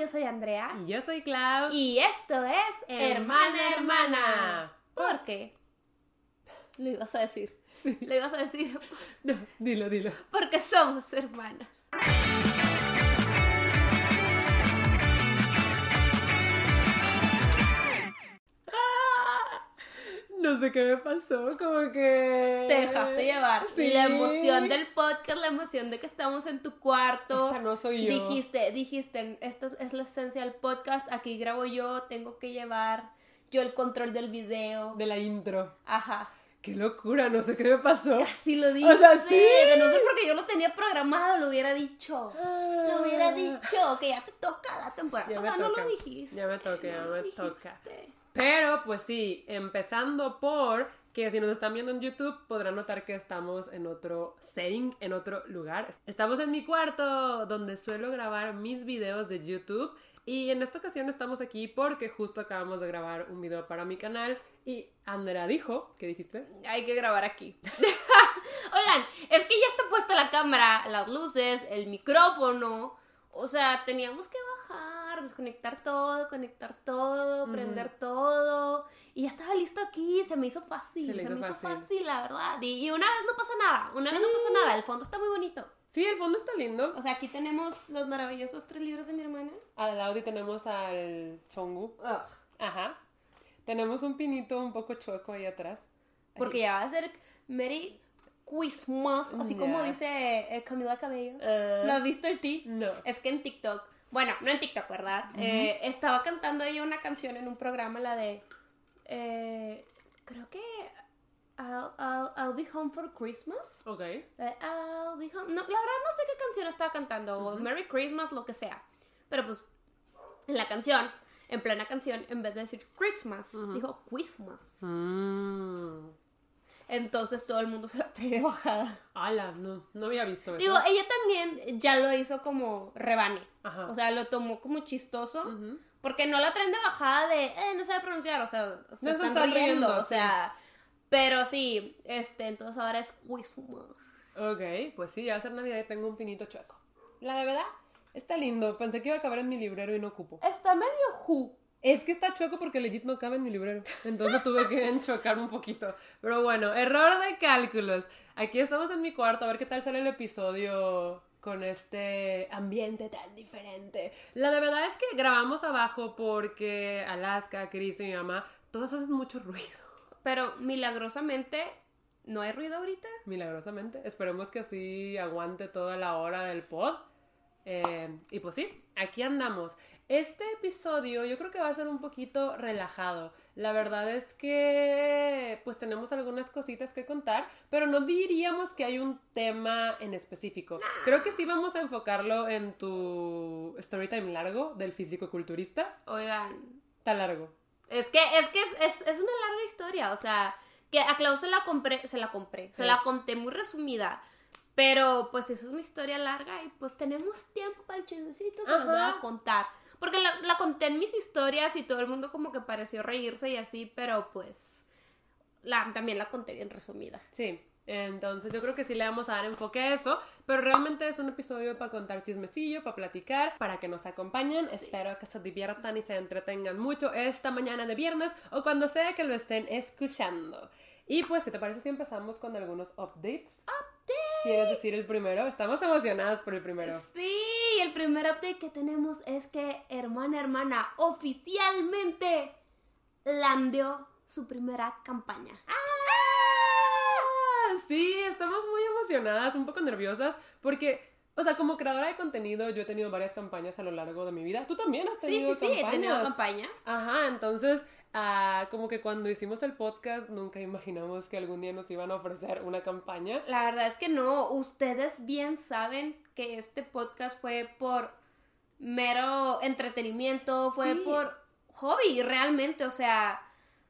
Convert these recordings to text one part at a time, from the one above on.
yo soy Andrea. Y yo soy Clau. Y esto es Hermana Hermana. ¿Por qué? Lo ibas a decir. Lo ibas a decir. No, dilo, dilo. Porque somos hermanas. No sé qué me pasó, como que... Te dejaste llevar. Sí. La emoción del podcast, la emoción de que estamos en tu cuarto. Esta no soy yo. Dijiste, dijiste, esta es la esencia del podcast, aquí grabo yo, tengo que llevar yo el control del video. De la intro. Ajá. Qué locura, no sé qué me pasó. Así lo dije. O sea, sí. De no ser porque yo lo tenía programado, lo hubiera dicho. Lo hubiera dicho, que ya te toca la temporada Ya me pasada, no toca. lo dijiste. Ya me toca, ya No me lo toca. Pero, pues sí, empezando por que si nos están viendo en YouTube podrán notar que estamos en otro setting, en otro lugar. Estamos en mi cuarto donde suelo grabar mis videos de YouTube y en esta ocasión estamos aquí porque justo acabamos de grabar un video para mi canal y Andrea dijo, ¿qué dijiste? Hay que grabar aquí. Oigan, es que ya está puesta la cámara, las luces, el micrófono. O sea, teníamos que bajar, desconectar todo, conectar todo, prender todo. Y ya estaba listo aquí, se me hizo fácil. Se Se, hizo me hizo fácil. fácil, la verdad. Y, y una vez no pasa nada, una vez no pasa nada. El fondo está muy bonito. Sí, el fondo está lindo. O sea, aquí tenemos los maravillosos tres libros de mi hermana. Al Audi tenemos al Chongu. Ugh, Ajá. Tenemos un pinito un poco chueco ahí atrás. porque ya va a ser Merry Christmas, así como Ya. dice eh, Camila Cabello. Ah, ¿No has visto el ti? no. Es que en TikTok, bueno, no en TikTok, ¿verdad? Eh, estaba cantando ella una canción en un programa, la de, eh, creo que I'll, I'll- I'll be home for Christmas. Ok. De I'll be home. No, la verdad no sé qué canción estaba cantando, o Merry Christmas, lo que sea. Pero pues, en la canción, en plena canción, en vez de decir Christmas, dijo Christmas. Mm. Entonces todo el mundo se la trae de bajada. Ala, no, no había visto eso. Digo, ella también ya lo hizo como rebane. Ajá. O sea, lo tomó como chistoso. Porque no la traen de bajada de, eh, no sabe pronunciar. O sea, se No están están riendo. riendo, o sea, pero sí, este, entonces ahora es Christmas. Ok, pues sí, ya va a ser Navidad y tengo un pinito chueco. La de verdad, está lindo. Pensé que iba a caber en mi librero y no ocupo. Está medio ju. Es que está chueco porque legit no cabe en mi librero. Entonces tuve que enchocar un poquito. Pero bueno, error de cálculos. Aquí estamos en mi cuarto, a ver qué tal sale el episodio con este ambiente tan diferente. La de verdad es que grabamos abajo porque Alaska, Chris y mi mamá, todos hacen mucho ruido. Pero milagrosamente, ¿no hay ruido ahorita? Milagrosamente. Esperemos que así aguante toda la hora del pod. Eh, y pues sí, aquí andamos. Este episodio yo creo que va a ser un poquito relajado. La verdad es que pues tenemos algunas cositas que contar, pero no diríamos que hay un tema en específico. Creo que sí vamos a enfocarlo en tu storytime largo del físico-culturista. Oigan, Está largo. es que, es que es, es, es una larga historia. O sea, que a Klaus se la compré, se la compré, se la conté muy resumida. Pero pues es una historia larga y pues tenemos tiempo para el chismecito, se lo voy a contar. Porque la, la conté en mis historias y todo el mundo como que pareció reírse y así, pero pues la, también la conté bien resumida. Sí, entonces yo creo que sí le vamos a dar enfoque a eso, pero realmente es un episodio para contar chismecillo, para platicar, para que nos acompañen. Espero que se diviertan y se entretengan mucho esta mañana de viernes o cuando sea que lo estén escuchando. Y pues, ¿qué te parece si empezamos con algunos updates? ¡Update! ¿Quieres decir el primero? Estamos emocionadas por el primero. Sí, el primer update que tenemos es que Hermana Hermana oficialmente landeó su primera campaña. Ah, Sí, estamos muy emocionadas, un poco nerviosas, porque, o sea, como creadora de contenido, yo he tenido varias campañas a lo largo de mi vida. Tú también has Sí, tenido sí, sí, he tenido campañas. campañas. Ajá, entonces, ah, como que cuando hicimos el podcast, nunca imaginamos que algún día nos iban a ofrecer una campaña. La verdad es que no, ustedes bien saben que este podcast fue por mero entretenimiento, fue Sí. por hobby realmente, o sea,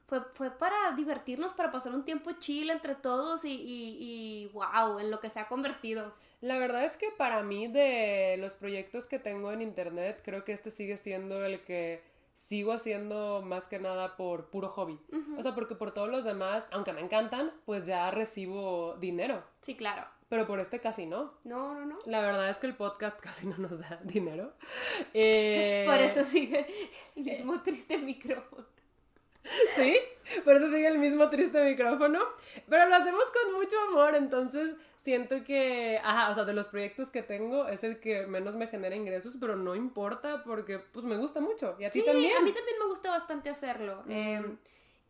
fue, fue para divertirnos, para pasar un tiempo chill entre todos y, y, y wow, en lo que se ha convertido. La verdad es que para mí, de los proyectos que tengo en internet, creo que este sigue siendo el que sigo haciendo más que nada por puro hobby. O sea, porque por todos los demás, aunque me encantan, pues ya recibo dinero. Sí, claro. Pero por este casi no. No, no, no. La verdad es que el podcast casi no nos da dinero. Eh, Por eso sigue el mismo triste micrófono. Sí, por eso sigue el mismo triste micrófono. Pero lo hacemos con mucho amor, entonces siento que, ajá, o sea, de los proyectos que tengo es el que menos me genera ingresos, pero no importa porque pues me gusta mucho. Y a ti Sí, también. a mí también me gusta bastante hacerlo. eh,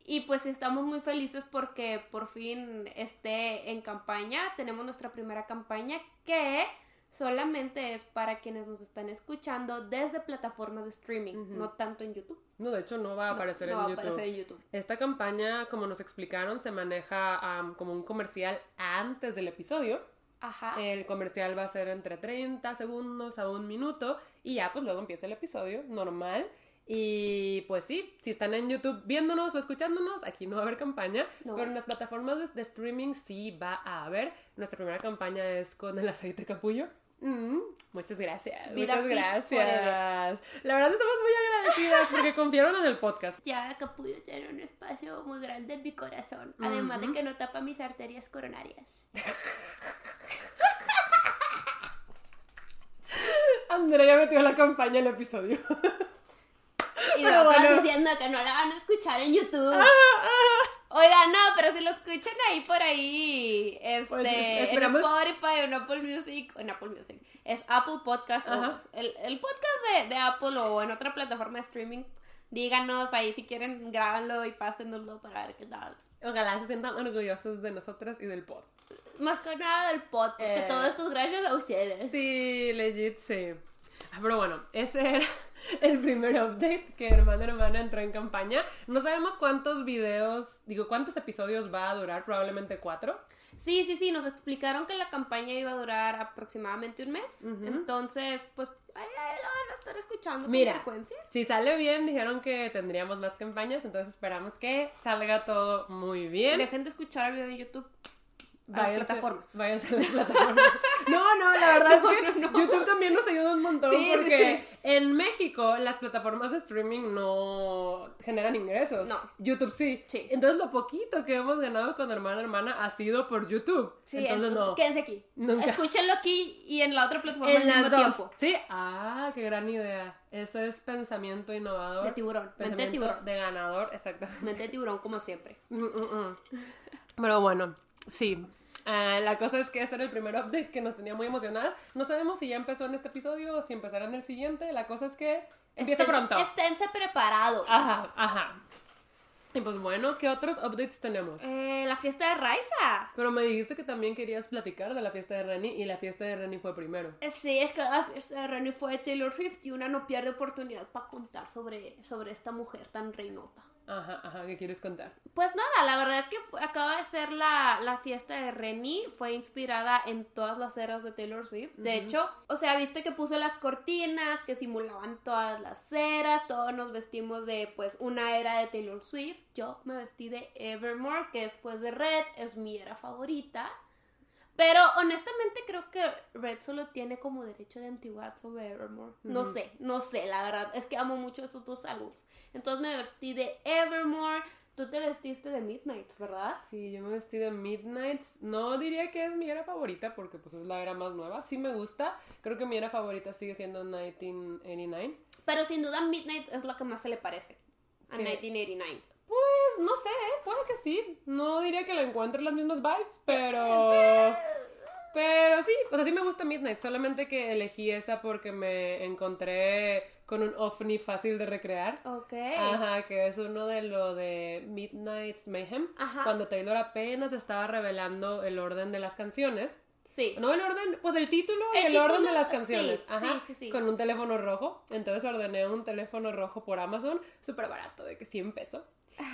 y pues estamos muy felices porque por fin esté en campaña. Tenemos nuestra primera campaña que solamente es para quienes nos están escuchando desde plataformas de streaming, no tanto en YouTube. No, de hecho no va a aparecer no en va a YouTube. aparecer en YouTube. Esta campaña, como nos explicaron, se maneja am, como un comercial antes del episodio. Ajá. El comercial va a ser entre 30 segundos a un minuto y ya pues luego empieza el episodio normal. Y pues sí, si están en YouTube viéndonos o escuchándonos, aquí no va a haber campaña, No. pero en las plataformas de, de streaming sí va a haber. Nuestra primera campaña es con el aceite capullo. Mm, muchas gracias. Vida muchas gracias. La verdad estamos muy agradecidas porque confiaron en el podcast. Ya Capullo tiene un espacio muy grande en mi corazón, además de que no tapa mis arterias coronarias. Andrea metió la campaña en el episodio. Y nosotros bueno. diciendo que no la van a escuchar en YouTube. Oigan, no, pero si lo escuchan ahí por ahí, este, Pues, es- en Spotify o en Apple Music, en Apple Music, es Apple Podcast, o el, el podcast de, de Apple o en otra plataforma de streaming, díganos ahí si quieren, grábanlo y pásenoslo para ver qué tal. Ojalá se sientan orgullosos de nosotras y del pod. Más que nada del podcast, porque Eh. todo esto es gracias a ustedes. Sí, legit, sí. Ah, Pero bueno, ese era el primer update que Hermana Hermana entró en campaña. No sabemos cuántos videos, digo, cuántos episodios va a durar, probablemente cuatro. Sí, sí, sí, nos explicaron que la campaña iba a durar aproximadamente un mes. Entonces, pues ahí, la van a estar escuchando Mira, con frecuencia. si sale bien, dijeron que tendríamos más campañas, entonces esperamos que salga todo muy bien. Dejen de escuchar el video en YouTube. A las Váyanse- plataformas. Váyanse a las plataformas. No, no, la verdad es que No, no, no. YouTube también nos ayuda un montón Sí, porque en México las plataformas de streaming no generan ingresos. No. YouTube sí. Sí. Entonces lo poquito que hemos ganado con Hermana Hermana ha sido por YouTube. Sí, entonces, entonces no. quédense aquí. Nunca. Escúchenlo aquí y en la otra plataforma En al las mismo dos. tiempo. Sí. Ah, qué gran idea. Eso es pensamiento innovador. De tiburón. Mente de tiburón. de ganador, exactamente. Mente de tiburón, como siempre. Mm, mm, mm. Pero bueno, sí. Ah, la cosa es que ese era el primer update que nos tenía muy emocionadas. No sabemos si ya empezó en este episodio o si empezará en el siguiente. La cosa es que empieza Estén- pronto. Esténse preparados. Ajá, ajá. Y pues bueno, ¿qué otros updates tenemos? Eh, la fiesta de Raiza. Pero me dijiste que también querías platicar de la fiesta de Reni y la fiesta de Reni fue primero. Eh, Sí, es que la fiesta de Reni fue de Taylor Swift y una no pierde oportunidad para contar sobre, sobre esta mujer tan reinota. Ajá, ajá, ¿qué quieres contar? Pues nada, la verdad es que fue- acaba de ser la, la fiesta de Reni, fue inspirada en todas las eras de Taylor Swift. De hecho, o sea, viste que puse las cortinas que simulaban todas las eras, todos nos vestimos de pues una era de Taylor Swift. Yo me vestí de Evermore, que después de Red es mi era favorita. Pero honestamente creo que Red solo tiene como derecho de antigüedad sobre Evermore. No sé, no sé, la verdad. Es que amo mucho esos dos álbumes. Entonces me vestí de Evermore. Tú te vestiste de Midnight, ¿verdad? Sí, yo me vestí de Midnights. No diría que es mi era favorita porque pues es la era más nueva. Sí me gusta. Creo que mi era favorita sigue siendo 1989. Pero sin duda Midnight es la que más se le parece a Sí. 1989. Pues no sé, ¿eh? puede que sí. No diría que le encuentre las mismas vibes, pero. Pero sí, o sea, sí me gusta Midnight, solamente que elegí esa porque me encontré con un ovni fácil de recrear. Ok. Ajá, que es uno de lo de Midnight's Mayhem, Ajá. cuando Taylor apenas estaba revelando el orden de las canciones. Sí. No el orden, pues el título y El orden de las canciones. sí, Ajá, sí, sí, sí. Con un teléfono rojo. Entonces ordené un teléfono rojo por Amazon, súper barato, de que 100 pesos.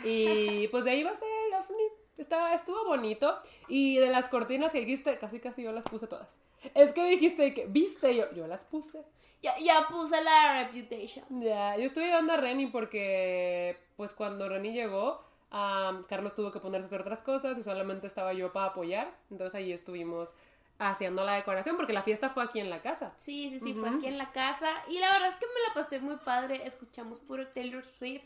Y pues de ahí va a ser el ovni. Estaba, estuvo bonito. Y de las cortinas que dijiste, casi casi yo las puse todas. Es que dijiste que, viste, yo, yo las puse. Ya, ya puse la Reputation. Ya, yo estuve ayudando a Reni porque, pues cuando Reni llegó, am, Carlos tuvo que ponerse a hacer otras cosas y solamente estaba yo para apoyar. Entonces ahí estuvimos haciendo la decoración porque la fiesta fue aquí en la casa. Sí, sí, sí, fue aquí en la casa. Y la verdad es que me la pasé muy padre. Escuchamos puro Taylor Swift.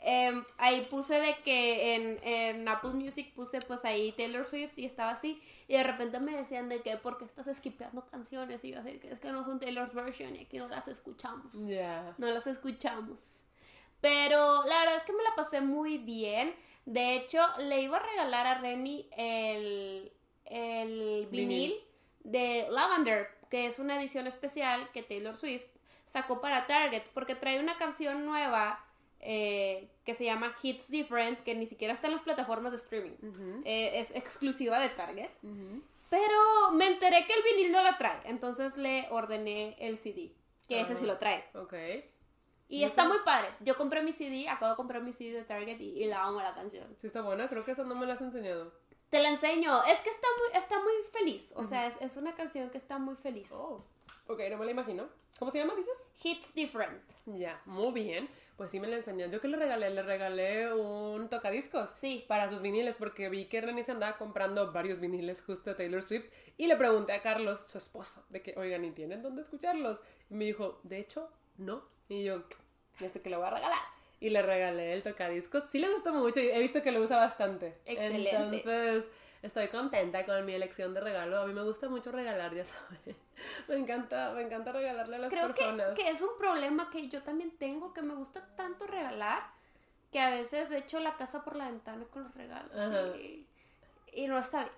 Em, ahí puse de que en, en Apple Music puse pues ahí Taylor Swift y estaba así. Y de repente me decían de que, ¿por qué estás skipeando canciones? Y yo así, que es que no son Taylor's version y aquí no las escuchamos. No las escuchamos. Pero la verdad es que me la pasé muy bien. De hecho, le iba a regalar a Renny el, el vinil, Vinil. de Lavender, que es una edición especial que Taylor Swift sacó para Target, porque trae una canción nueva eh, que se llama Hits Different, que ni siquiera está en las plataformas de streaming. Ujú, Eh, es exclusiva de Target. ujú. Pero me enteré que el vinil no la trae, entonces le ordené el CD, que ese Ah. sí lo trae. Ok. Y está muy padre. Yo compré mi CD, acabo de comprar mi CD de Target y, y la amo la canción. Sí está buena, creo que esa no me la has enseñado. Te la enseño. Es que está muy, está muy feliz. O sea, es, es una canción que está muy feliz. Oh. Ok, no me la imagino. ¿Cómo se llama, dices? Hits Different. Ya, muy bien. Pues sí me la enseñó. Yo que le regalé, le regalé un tocadiscos. Sí. Para sus viniles, porque vi que Renny se andaba comprando varios viniles justo de Taylor Swift. Y le pregunté a Carlos, su esposo, de que, oigan, ¿y tienen dónde escucharlos? Y me dijo, de hecho, no. Y yo, ya sé que le voy a regalar. Y le regalé el tocadiscos. Sí le gustó mucho he visto que lo usa bastante. Excelente. Entonces, estoy contenta con mi elección de regalo. A mí me gusta mucho regalar, ya sabes. Me encanta, me encanta regalarle a las Creo que, personas. que es un problema que yo también tengo, que me gusta tanto regalar, que a veces echo la casa por la ventana con los regalos. Y, y no está bien.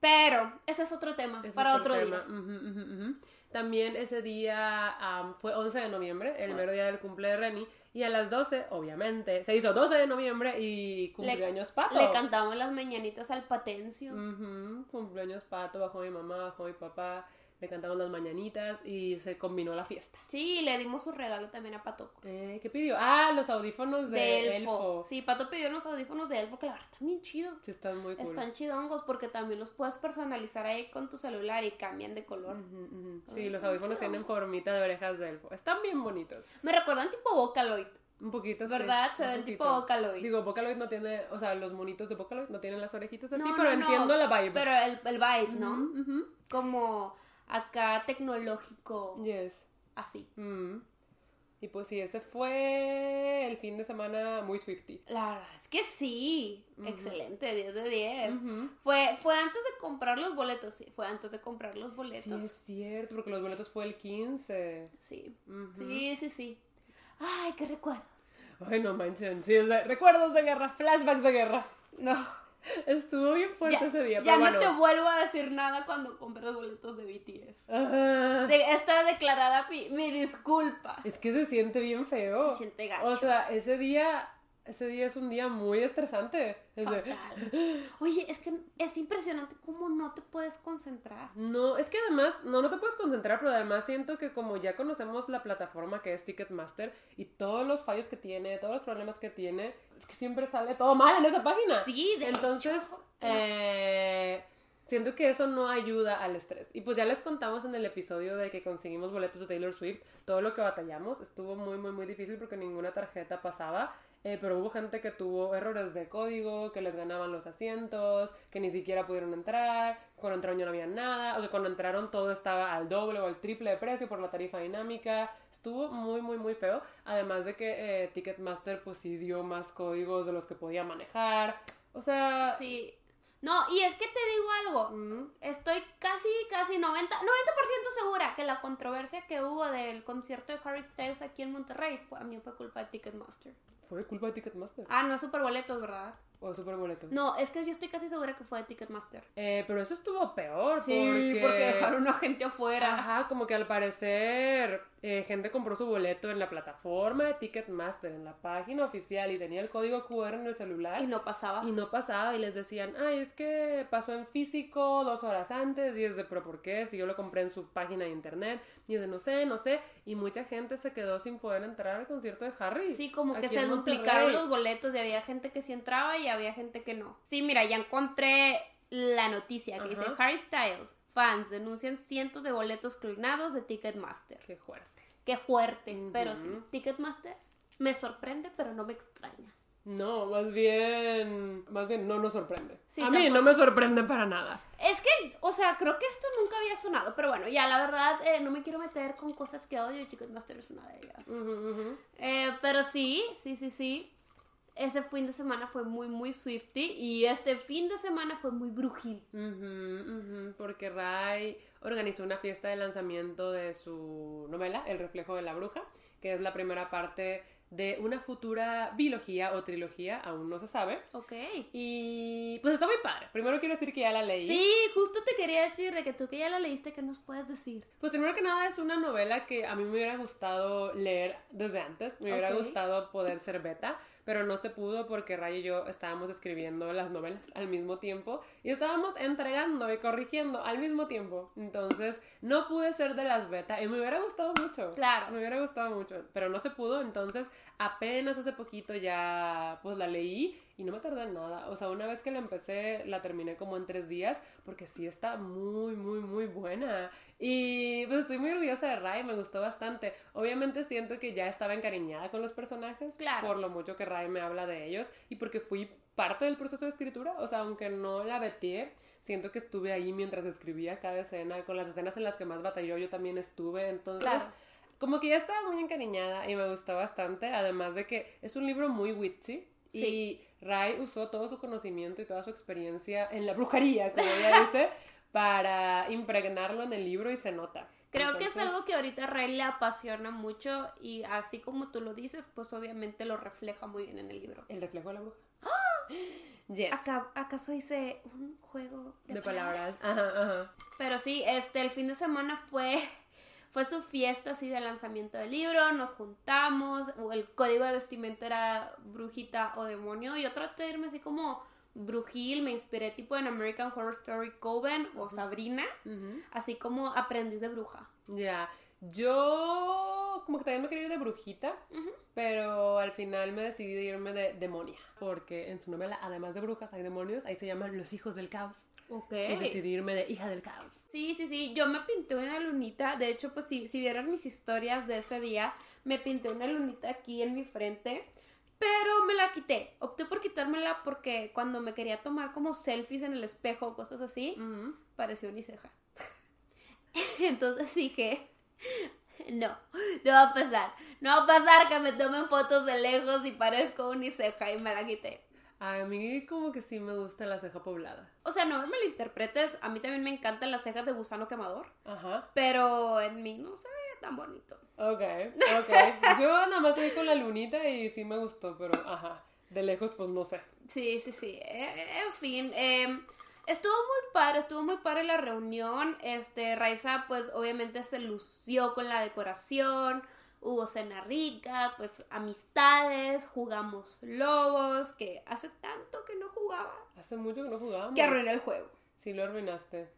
Pero ese es otro tema, es para otro tema. día. Ujú, ujú, ujú. También ese día am, fue 11 de noviembre, el mero día del cumple de Renny. Y a las 12, obviamente, se hizo 12 de noviembre y cumpleaños pato. Le cantamos las mañanitas al Patencio. Ujú, Cumpleaños pato, bajó mi mamá, bajó mi papá. Le cantamos las mañanitas y se combinó la fiesta. Sí, le dimos su regalo también a Patoco. Eh, ¿Qué pidió? Ah, los audífonos de, De elfo. elfo. Sí, Pato pidió unos audífonos de elfo que la verdad están bien chidos. Sí, están muy cool. Están chidongos porque también los puedes personalizar ahí con tu celular y cambian de color. Sí, los audífonos tienen formita de orejas de elfo. Están bien bonitos. Me recuerdan tipo Vocaloid. Un poquito, sí, ¿Verdad? Se ven tipo Vocaloid. Digo, Vocaloid no tiene, o sea, los monitos de Vocaloid no tienen las orejitas así, No, pero no, no, entiendo la vibe. Pero el, el vibe, ¿no? Como acá tecnológico, Yes. así. Mm. Y pues sí, ese fue el fin de semana muy Swifty. La verdad es que sí. Excelente, 10 de 10. Ujú. Fue, fue antes de comprar los boletos, sí. Fue antes de comprar los Sí, boletos. es cierto, porque los boletos fue el 15. Sí. Sí, sí, sí. Ay, qué recuerdos. Ay, no manchen, sí, es de- recuerdos de guerra, flashbacks de guerra. No. Estuvo bien fuerte Ya, ese día, ya pero no bueno. te vuelvo a decir nada cuando compré los boletos de BTS. De- está declarada mi, mi disculpa. Es que se siente bien feo. Se siente gacho. O sea, ese día, ese día es un día muy estresante. Fatal. Oye, es que es impresionante cómo no te puedes concentrar. No, es que además, no, no te puedes concentrar, pero además siento que como ya conocemos la plataforma que es Ticketmaster y todos los fallos que tiene, todos los problemas que tiene, es que siempre sale todo mal en esa página. Sí, de Entonces, hecho. eh, siento que eso no ayuda al estrés. Y pues ya les contamos en el episodio de que conseguimos boletos de Taylor Swift, todo lo que batallamos. Estuvo muy, muy, muy difícil porque ninguna tarjeta pasaba. Eh, pero hubo gente que tuvo errores de código, que les ganaban los asientos, que ni siquiera pudieron entrar, cuando entraron ya no había nada, o que cuando entraron todo estaba al doble o al triple de precio por la tarifa dinámica. Estuvo muy, muy, muy feo. Además de que eh, Ticketmaster pues sí dio más códigos de los que podía manejar. O sea... Sí. No, y es que te digo algo. mm, Estoy casi, casi 90, 90% segura que la controversia que hubo del concierto de Harry Styles aquí en Monterrey fue- a mí fue culpa de Ticketmaster. Fue culpa de Ticketmaster. Ah, no es super boletos, ¿verdad? O super boleto. No, es que yo estoy casi segura que fue de Ticketmaster. Eh, pero eso estuvo peor. Sí, porque... porque dejaron a gente afuera. Ajá, como que al parecer eh, gente compró su boleto en la plataforma de Ticketmaster, en la página oficial y tenía el código QR en el celular. Y no pasaba. Y no pasaba y les decían, ay, es que pasó en físico dos horas antes y es de, pero ¿por qué? Si yo lo compré en su página de internet y es de, no sé, no sé. Y mucha gente se quedó sin poder entrar al concierto de Harry. Sí, como que se duplicaron los boletos y había gente que sí entraba y había gente que no. Sí, mira, ya encontré la noticia que dice. Harry Styles, fans denuncian cientos de boletos clonados de Ticketmaster. Qué fuerte. Qué fuerte, pero sí, Ticketmaster me sorprende, pero no me extraña. No, más bien, más bien no nos sorprende. Sí, A mí no me sorprende para nada. Es que, o sea, creo que esto nunca había sonado, pero bueno, ya la verdad eh, no me quiero meter con cosas que odio y Ticketmaster es una de ellas. Ujú. Eh, pero sí, sí, sí, sí. Ese fin de semana fue muy, muy Swifty y este fin de semana fue muy brujil. Ujú, ujú, porque Ray organizó una fiesta de lanzamiento de su novela, El reflejo de la bruja, que es la primera parte de una futura biología o trilogía, aún no se sabe. Ok. Y pues está muy padre. Primero quiero decir que ya la leí. Sí, justo te quería decir de que tú que ya la leíste, ¿qué nos puedes decir? Pues primero que nada es una novela que a mí me hubiera gustado leer desde antes. Me hubiera Ok. gustado poder ser beta, pero no se pudo porque Ray y yo estábamos escribiendo las novelas al mismo tiempo y estábamos entregando y corrigiendo al mismo tiempo. Entonces no pude ser de las beta y me hubiera gustado mucho. Claro. Me hubiera gustado mucho, pero no se pudo. Entonces apenas hace poquito ya pues la leí y no me tardé en nada. O sea, una vez que la empecé, la terminé como en tres días, porque sí está muy, muy, muy buena. Y pues estoy muy orgullosa de Ray, me gustó bastante. Obviamente siento que ya estaba encariñada con los personajes, Claro. por lo mucho que Ray me habla de ellos, y porque fui parte del proceso de escritura. O sea, aunque no la veteé, siento que estuve ahí mientras escribía cada escena, con las escenas en las que más batalló, yo también estuve. Entonces, Claro. Como que ya estaba muy encariñada y me gustó bastante, además de que es un libro muy witty y. Ray usó todo su conocimiento y toda su experiencia en la brujería, como ella dice, para impregnarlo en el libro y se nota. Creo que es algo que ahorita a Ray le apasiona mucho y así como tú lo dices, pues obviamente lo refleja muy bien en el libro. El reflejo de la bruja. Yes. Acá, ¿Acaso hice un juego de, de palabras? palabras. Ajá, ajá. Pero sí, este, el fin de semana fue, fue su fiesta así de lanzamiento del libro, nos juntamos, el código de vestimenta era brujita o demonio, yo traté de irme así como brujil, me inspiré tipo en American Horror Story Coven o Sabrina, así como aprendiz de bruja. Ya. Yo como que también me quería ir de brujita, pero al final me decidí de irme de demonia, porque en su novela, además de brujas, hay demonios, ahí se llaman los hijos del caos. Ok. Y decidí irme de hija del caos. Sí, sí, sí, yo me pinté una lunita, de hecho, pues si, si vieron mis historias de ese día, me pinté una lunita aquí en mi frente, pero me la quité, opté por quitármela porque cuando me quería tomar como selfies en el espejo o cosas así, Ujú. pareció uniceja. Entonces dije, no, no va a pasar, no va a pasar que me tomen fotos de lejos y parezco uniceja y me la quité. Ay, a mí como que sí me gusta la ceja poblada. O sea, no me lo interpretes, a mí también me encantan las cejas de gusano quemador. Ajá. Pero en mí no se veía tan bonito. Ok, ok. Yo nada más vi con la lunita y sí me gustó, pero ajá. De lejos, pues no sé. Sí, sí, sí. Eh, en fin, eh, estuvo muy padre, estuvo muy padre la reunión. Este, Raiza, pues obviamente se lució con la decoración. Hubo cena rica, pues amistades, jugamos lobos, que hace tanto que no jugaba, Hace mucho que no jugábamos. que arruiné el juego. Sí, lo arruinaste.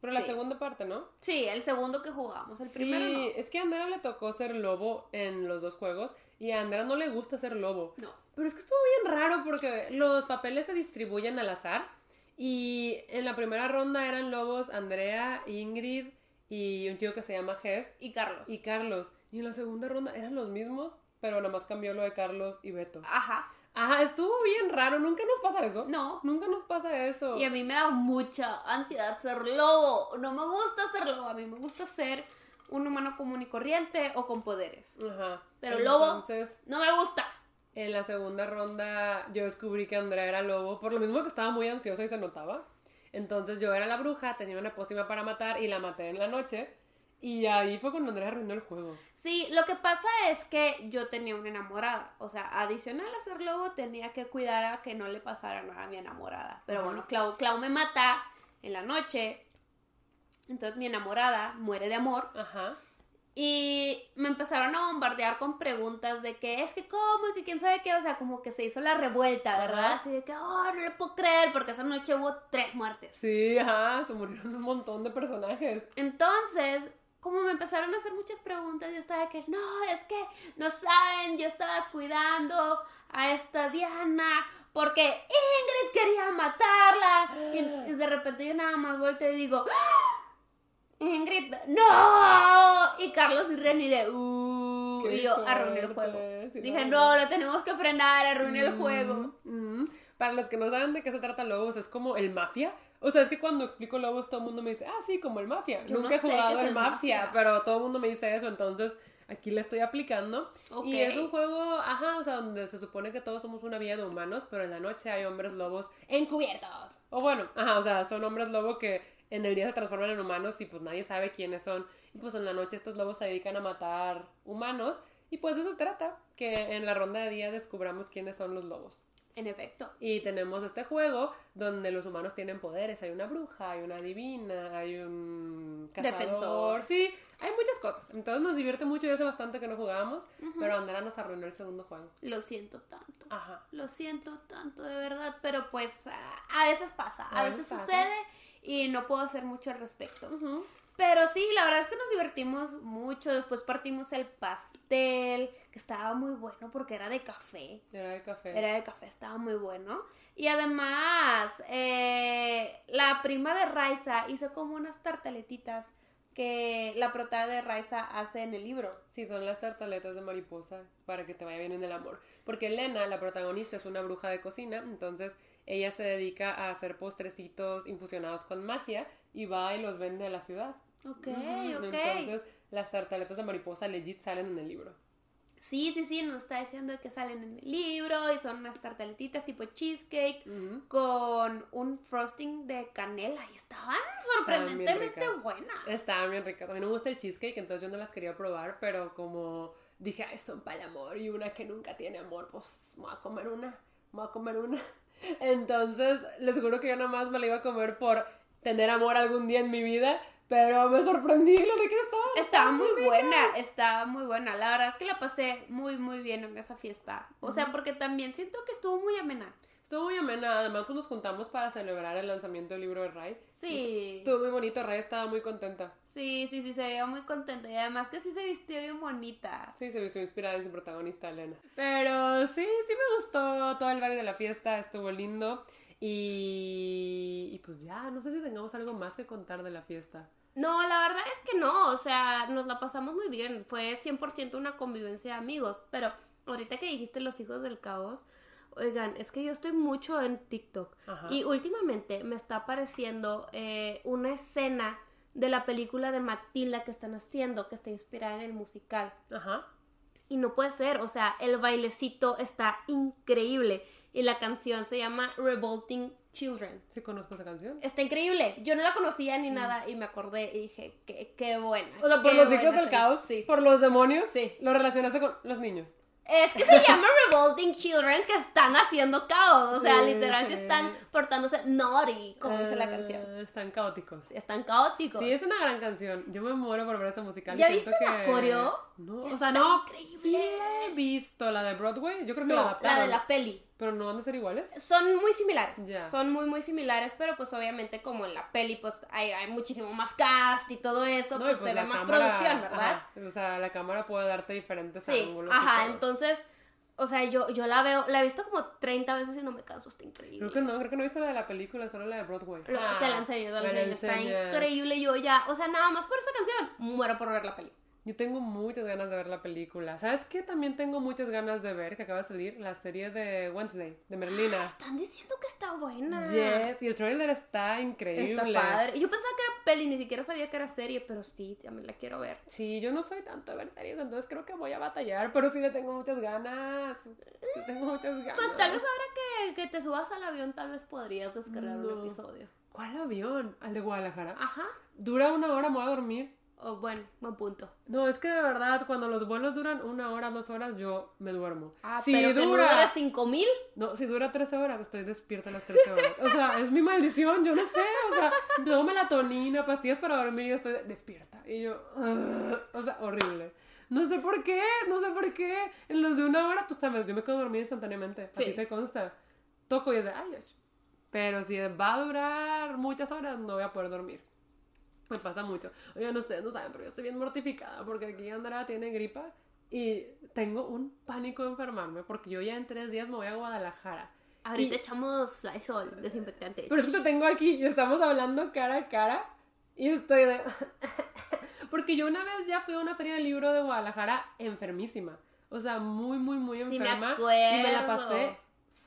Pero la segunda parte, ¿no? Sí, el segundo que jugamos, el sí, primero no. es que a Andrea le tocó ser lobo en los dos juegos y a Andrea no le gusta ser lobo. No. Pero es que estuvo bien raro porque los papeles se distribuyen al azar y en la primera ronda eran lobos Andrea, Ingrid y un chico que se llama Jess Y Carlos. y Carlos. Y en la segunda ronda eran los mismos, pero nada más cambió lo de Carlos y Beto. Ajá. Ajá, estuvo bien raro, nunca nos pasa eso. No. Nunca nos pasa eso. Y a mí me da mucha ansiedad ser lobo. No me gusta ser lobo. A mí me gusta ser un humano común y corriente o con poderes. Ajá. Pero lobo- Entonces, No me gusta. En la segunda ronda yo descubrí que Andrea era lobo, por lo mismo que estaba muy ansiosa y se notaba. Entonces yo era la bruja, tenía una pócima para matar y la maté en la noche. Y ahí fue cuando Andrea arruinó el juego. Sí, lo que pasa es que yo tenía una enamorada. O sea, adicional a ser lobo, tenía que cuidar a que no le pasara nada a mi enamorada. Pero bueno, Clau, Clau me mata en la noche. Entonces mi enamorada muere de amor. Ajá. Y me empezaron a bombardear con preguntas de que es que cómo, y que quién sabe qué, o sea, como que se hizo la revuelta, ¿verdad? Ajá. Así de que, oh, no le puedo creer, porque esa noche hubo tres muertes. Sí, ajá, se murieron un montón de personajes. Entonces, como me empezaron a hacer muchas preguntas, yo estaba de que, no, es que no saben, yo estaba cuidando a esta Diana porque Ingrid quería matarla. Y, y de repente yo nada más vuelto y digo, ¡Ah! Ingrid, no. Y Carlos y Reni de, uh, y yo arruiné el juego. sí, Dije, no. no, lo tenemos que frenar, arruiné el Mm, juego. mm. Para los que no saben de qué se trata Lobos, es como el mafia. O sea, es que cuando explico Lobos, todo el mundo me dice, ah, sí, como el mafia. Yo Nunca no he jugado el el mafia, mafia. pero todo el mundo me dice eso. Entonces, aquí la estoy aplicando. Y es un juego, ajá, o sea, donde se supone que todos somos una vida de humanos, pero en la noche hay hombres lobos encubiertos. O bueno, ajá, o sea, son hombres lobo que en el día se transforman en humanos y pues nadie sabe quiénes son. Y pues en la noche estos lobos se dedican a matar humanos. Y pues de eso trata, que en la ronda de día descubramos quiénes son los lobos. En efecto. Y tenemos este juego donde los humanos tienen poderes. Hay una bruja, hay una divina, hay un cazador. Defensor. Sí, hay muchas cosas. Entonces nos divierte mucho y hace bastante que no jugábamos. Pero Andara nos arruinó el segundo juego. Lo siento tanto. Ajá. Lo siento tanto, de verdad. Pero pues a, a veces pasa. A, A veces, veces pasa. sucede y no puedo hacer mucho al respecto. Pero sí, la verdad es que nos divertimos mucho. Después partimos el pastel, que estaba muy bueno porque era de café. Era de café. Era de café, estaba muy bueno. Y además, eh, la prima de Raiza hizo como unas tartaletitas que la prota de Raiza hace en el libro. Sí, son las tartaletas de mariposa para que te vaya bien en el amor. Porque Elena, la protagonista, es una bruja de cocina, entonces ella se dedica a hacer postrecitos infusionados con magia y va y los vende a la ciudad. Ok, Ujú, ok. Entonces, las tartaletas de mariposa legit salen en el libro. Sí, sí, sí, nos está diciendo que salen en el libro y son unas tartaletitas tipo cheesecake con un frosting de canela y estaban sorprendentemente buenas. Estaban bien ricas. A mí no me gusta el cheesecake, entonces yo no las quería probar, pero como dije, ay, son para el amor y una que nunca tiene amor, pues me voy a comer una, me voy a comer una. Entonces, les juro que yo nada más me la iba a comer por tener amor algún día en mi vida, pero me sorprendí lo rica estaban. Estaba muy ricas. buena, estaba muy buena. La verdad es que la pasé muy, muy bien en esa fiesta. O sea, porque también siento que estuvo muy amena. Estuvo muy amena, además pues nos juntamos para celebrar el lanzamiento del libro de Ray. Sí. Estuvo muy bonito, Ray estaba muy contenta. Sí, sí, sí, se veía muy contenta. Y además que sí se vistió bien bonita. Sí, se vistió inspirada en su protagonista, Elena. Pero sí, sí me gustó todo el vibe de la fiesta, estuvo lindo. Y, y pues ya, no sé si tengamos algo más que contar de la fiesta. No, la verdad es que no. O sea, nos la pasamos muy bien. Fue 100% una convivencia de amigos. Pero ahorita que dijiste los hijos del caos. Oigan, es que yo estoy mucho en TikTok Ajá. y últimamente me está apareciendo eh, una escena de la película de Matilda que están haciendo, que está inspirada en el musical. Ajá. Y no puede ser, o sea, el bailecito está increíble. Y la canción se llama Revolting Children. Sí conozco esa canción. Está increíble. Yo no la conocía ni nada y me acordé y dije, qué, qué buena. O sea, por los hijos del caos, Sí. por los demonios, Sí. lo relacionaste con los niños. Es que se llama Revolting Children que están haciendo caos. O sea, Sí, literal que sí. están portándose naughty, como dice la Eh, canción. Están caóticos. Están caóticos. Sí, es una gran canción. Yo me muero por ver ese musical. ¿Ya Siento viste la que- coreo? No, o sea, no. increíble. Sí la he visto, la de Broadway. Yo creo que la No, la adaptaron. de la peli. Pero no van a ser iguales. Son muy similares. Son muy, muy similares, pero pues obviamente como en la peli pues hay, hay muchísimo más cast y todo eso, No, pues, y se ve la más cámara- producción, ¿verdad? ajá, o sea, la cámara puede darte diferentes Sí, ángulos. ajá, entonces, o sea, yo, yo la veo, la he visto como 30 veces y no me canso, está increíble. Creo que no, creo que no he visto la de la película, solo la de Broadway. Lo- Ah, te la enseño, te la me enseño, está increíble, yo ya, o sea, nada más por esa canción, muero por ver la peli. Yo tengo muchas ganas de ver la película. ¿Sabes qué? También tengo muchas ganas de ver, que acaba de salir, la serie de Wednesday, de Merlina. Están diciendo que está buena. Yes, y el trailer está increíble. Está padre. Yo pensaba que era peli, ni siquiera sabía que era serie, pero sí, también la quiero ver. Sí, yo no soy tanto de ver series, entonces creo que voy a batallar, pero sí le tengo muchas ganas. Sí tengo muchas ganas. Pues tal vez ahora que, que te subas al avión, tal vez podrías descargar No. un episodio. ¿Cuál avión? ¿Al de Guadalajara? Ajá. Dura una hora, me voy a dormir. Oh, bueno, buen punto. No, es que de verdad, cuando los vuelos duran una hora, dos horas, yo me duermo. Ah, si pero que no dura, dure 5000. no, si dura 13 horas, estoy despierta las 13 horas. O sea, es mi maldición, yo no sé. O sea, tomo melatonina, pastillas para dormir y yo estoy despierta. Y yo, o sea, horrible. No sé por qué, no sé por qué. En los de una hora, tú sabes, yo me quedo dormida instantáneamente. Sí. A ti te consta. Toco y es de, ay. Pero si va a durar muchas horas, no voy a poder dormir. Me pasa mucho. Oigan, ustedes no saben, pero yo estoy bien mortificada porque aquí Andrea tiene gripa y tengo un pánico de enfermarme porque yo ya en tres días me voy a Guadalajara. Ahorita Y- pero Lysol, desinfectante. Pero es que te tengo aquí y estamos hablando cara a cara y estoy de... porque yo una vez ya fui a una feria del libro de Guadalajara enfermísima. O sea, muy, muy, muy Sí, me enferma. y me la pasé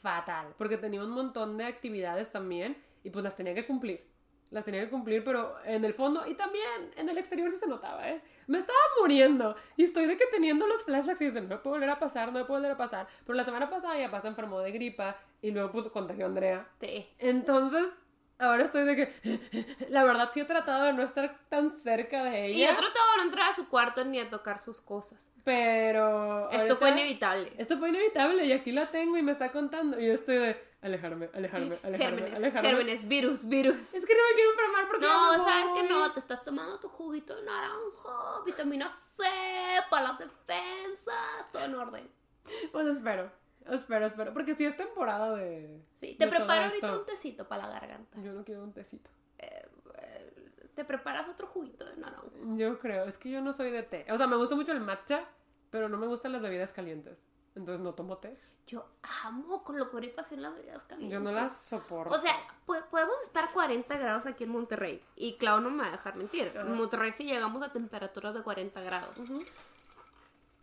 fatal porque tenía un montón de actividades también y pues las tenía que cumplir. Las tenía que cumplir, pero en el fondo y también en el exterior sí se notaba, ¿eh? Me estaba muriendo y estoy de que teniendo los flashbacks y dicen, no me puede volver a pasar, no me puede volver a pasar. Pero la semana pasada ya pasó enfermó de gripa y luego pues contagió a Andrea. Sí. Entonces, ahora estoy de que, la verdad sí he tratado de no estar tan cerca de Y ella. he tratado de no entrar a su cuarto ni a tocar sus cosas. Pero... Esto fue inevitable. Esto fue inevitable y aquí la tengo y me está contando y yo estoy de alejarme, alejarme, alejarme, Gérmenes, alejarme. gérmenes, virus, virus. Es que no me quiero enfermar porque No, me ¿sabes que no? Te estás tomando tu juguito de naranja, vitamina C, para las defensas, todo en orden. Pues espero, espero, espero, porque si es temporada de... Sí, te de preparo ahorita esto. un tecito para la garganta. Yo no quiero un tecito. Te preparas otro juguito de naranja. Yo creo, es que yo no soy de té. O sea, me gusta mucho el matcha, pero no me gustan las bebidas calientes. Entonces no tomo té. Yo amo con locura y pasión las bebidas calientes. Yo no las soporto. O sea, po- podemos estar 40 grados aquí en Monterrey. Y Clau no me va a dejar mentir. Ajá. En Monterrey sí llegamos a temperaturas de 40 grados.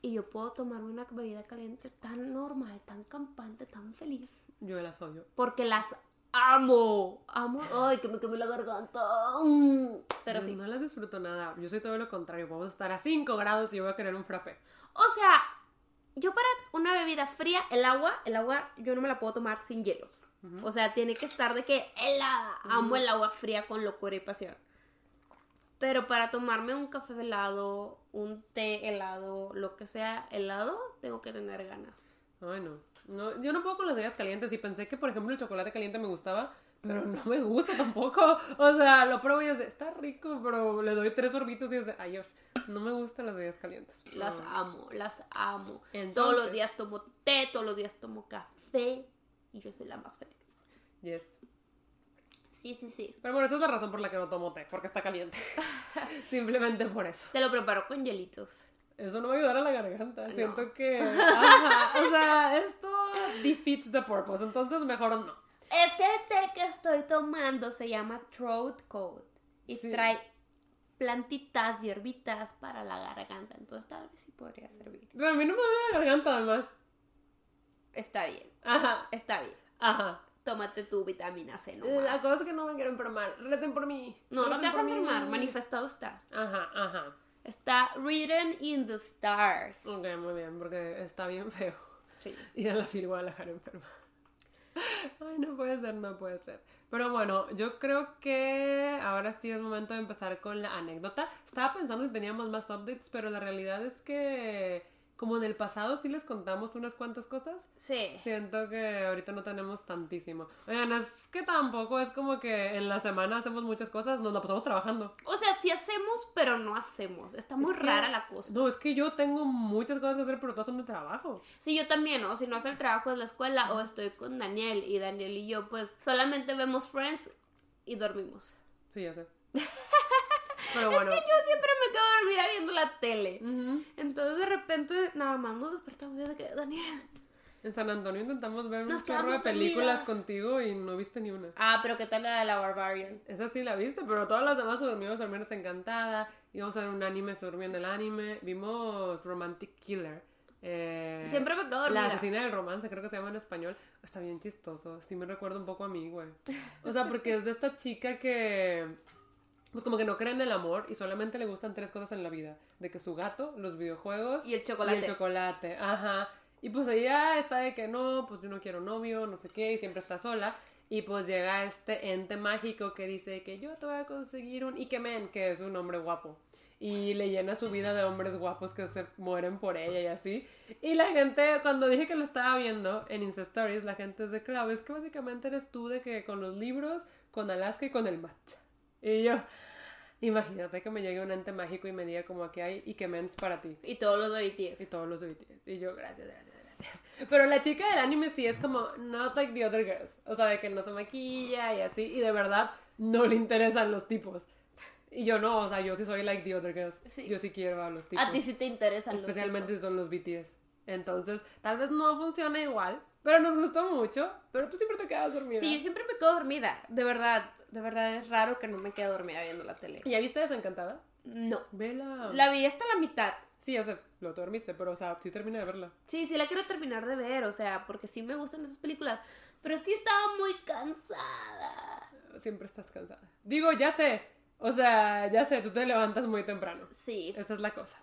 Y yo puedo tomarme una bebida caliente tan normal, tan campante, tan feliz. yo las odio. Porque las amo. Amo. Ay, que me queme la garganta. Mm. Pero Yo sí. No las disfruto nada. Yo soy todo lo contrario. Vamos a estar a 5 grados y yo voy a querer un frappé. O sea, yo para una bebida fría, el agua, el agua yo no me la puedo tomar sin hielos. O sea, tiene que estar de que helada. Amo el agua fría con locura y pasión. Pero para tomarme un café helado, un té helado, lo que sea helado, tengo que tener ganas. Ay, no. no. Yo no puedo con las bebidas calientes y pensé que, por ejemplo, el chocolate caliente me gustaba, pero no me gusta tampoco. O sea, lo pruebo y es de, está rico, pero le doy tres sorbitos y es de, ay, Dios, no me gustan las bebidas calientes. Las amo, las amo. Entonces- todos los días tomo té, todos los días tomo café y yo soy la más feliz. Yes. Sí, sí, sí. Pero bueno, esa es la razón por la que no tomo té, porque está caliente. Simplemente por eso. Te lo preparo con hielitos. Eso no va a ayudar a la garganta. No. Siento que. Ajá, o sea, esto defeats the purpose. Entonces, mejor no. Es que el té que estoy tomando se llama Throat Coat y Sí. trae plantitas, hierbitas para la garganta. Entonces tal vez sí podría servir. Pero a mí no me duele la garganta, además. Está bien, Ajá, está bien. ajá. Tómate tu vitamina C, no La cosa es que no me quiero enfermar. Recen por mí. No, no te vas a mí. enfermar, manifestado está. Ajá, ajá. Está written in the stars. Ok, muy bien, porque está bien feo. Sí. Ir a la FIL Guadalajara enferma. Ay, no puede ser, no puede ser. Pero bueno, yo creo que ahora sí es momento de empezar con la anécdota. Estaba pensando si teníamos más updates, pero la realidad es que como en el pasado sí les contamos unas cuantas cosas. Sí. Siento que ahorita no tenemos tantísimo. Oigan, es que tampoco es como que en la semana hacemos muchas cosas, nos la pasamos trabajando. O sea, sí hacemos, pero no hacemos. Está muy Es que- rara la cosa. No, es que yo tengo muchas cosas que hacer, pero todas son de trabajo. Sí, yo también, ¿no? Si no hace el trabajo de la escuela o estoy con Daniel y Daniel y yo, pues solamente vemos Friends y dormimos. Sí, ya sé. Pero bueno. Yo siempre me quedo dormida viendo la tele. Entonces de repente nada más nos despertamos y de que Daniel. En San Antonio intentamos ver un chorro de películas dormidas. contigo y no viste ni una. Ah, pero ¿qué tal la de la Barbarian? Esa sí la viste, pero todas las demás dormimos al menos encantada. Íbamos a ver un anime, se durmió en el anime. Vimos Romantic Killer. Eh, Siempre me quedo La dormida. asesina del romance, creo que se llama en español. Está bien chistoso. Sí me recuerda un poco a mí, güey. O sea, porque es de esta chica que... Pues como que no cree en el amor y solamente le gustan tres cosas en la vida. De que su gato, los videojuegos Y el chocolate. y el chocolate, ajá. Y pues ella está de que no, pues yo no quiero novio, no sé qué, y siempre está sola. Y pues llega este ente mágico que dice que yo te voy a conseguir un Ikemen, que es un hombre guapo. Y le llena su vida de hombres guapos que se mueren por ella y así. Y la gente, cuando dije que lo estaba viendo en Insta Stories, la gente es de claro, es que básicamente eres tú de que con los libros, con Alaska y con el matcha. Y yo, imagínate que me llegue un ente mágico y me diga como que hay Ikemens para ti. Y todos los de Y BTS. todos los de BTS. Y yo, gracias, gracias, gracias. Pero la chica del anime sí es como, not like the other girls. O sea, de que no se maquilla y así. Y de verdad, no le interesan los tipos. Y yo no, o sea, yo sí soy like the other girls. Sí. Yo sí quiero a los tipos. A ti sí te interesan los Especialmente tipos. si son los BTS. Entonces, tal vez no funciona igual. Pero nos gustó mucho. Pero tú siempre te quedas dormida. Sí, yo siempre me quedo dormida. De verdad, de verdad es raro que no me quede dormida viendo la tele. ¿Ya viste Desencantada? No. Vela. La vi hasta la mitad. Sí, ya sé, lo te dormiste, pero o sea, sí terminé de verla. Sí, sí la quiero terminar de ver, o sea, porque sí me gustan esas películas. Pero es que yo estaba muy cansada. Siempre estás cansada. Digo, ya sé. O sea, ya sé, tú te levantas muy temprano. Sí. Esa es la cosa.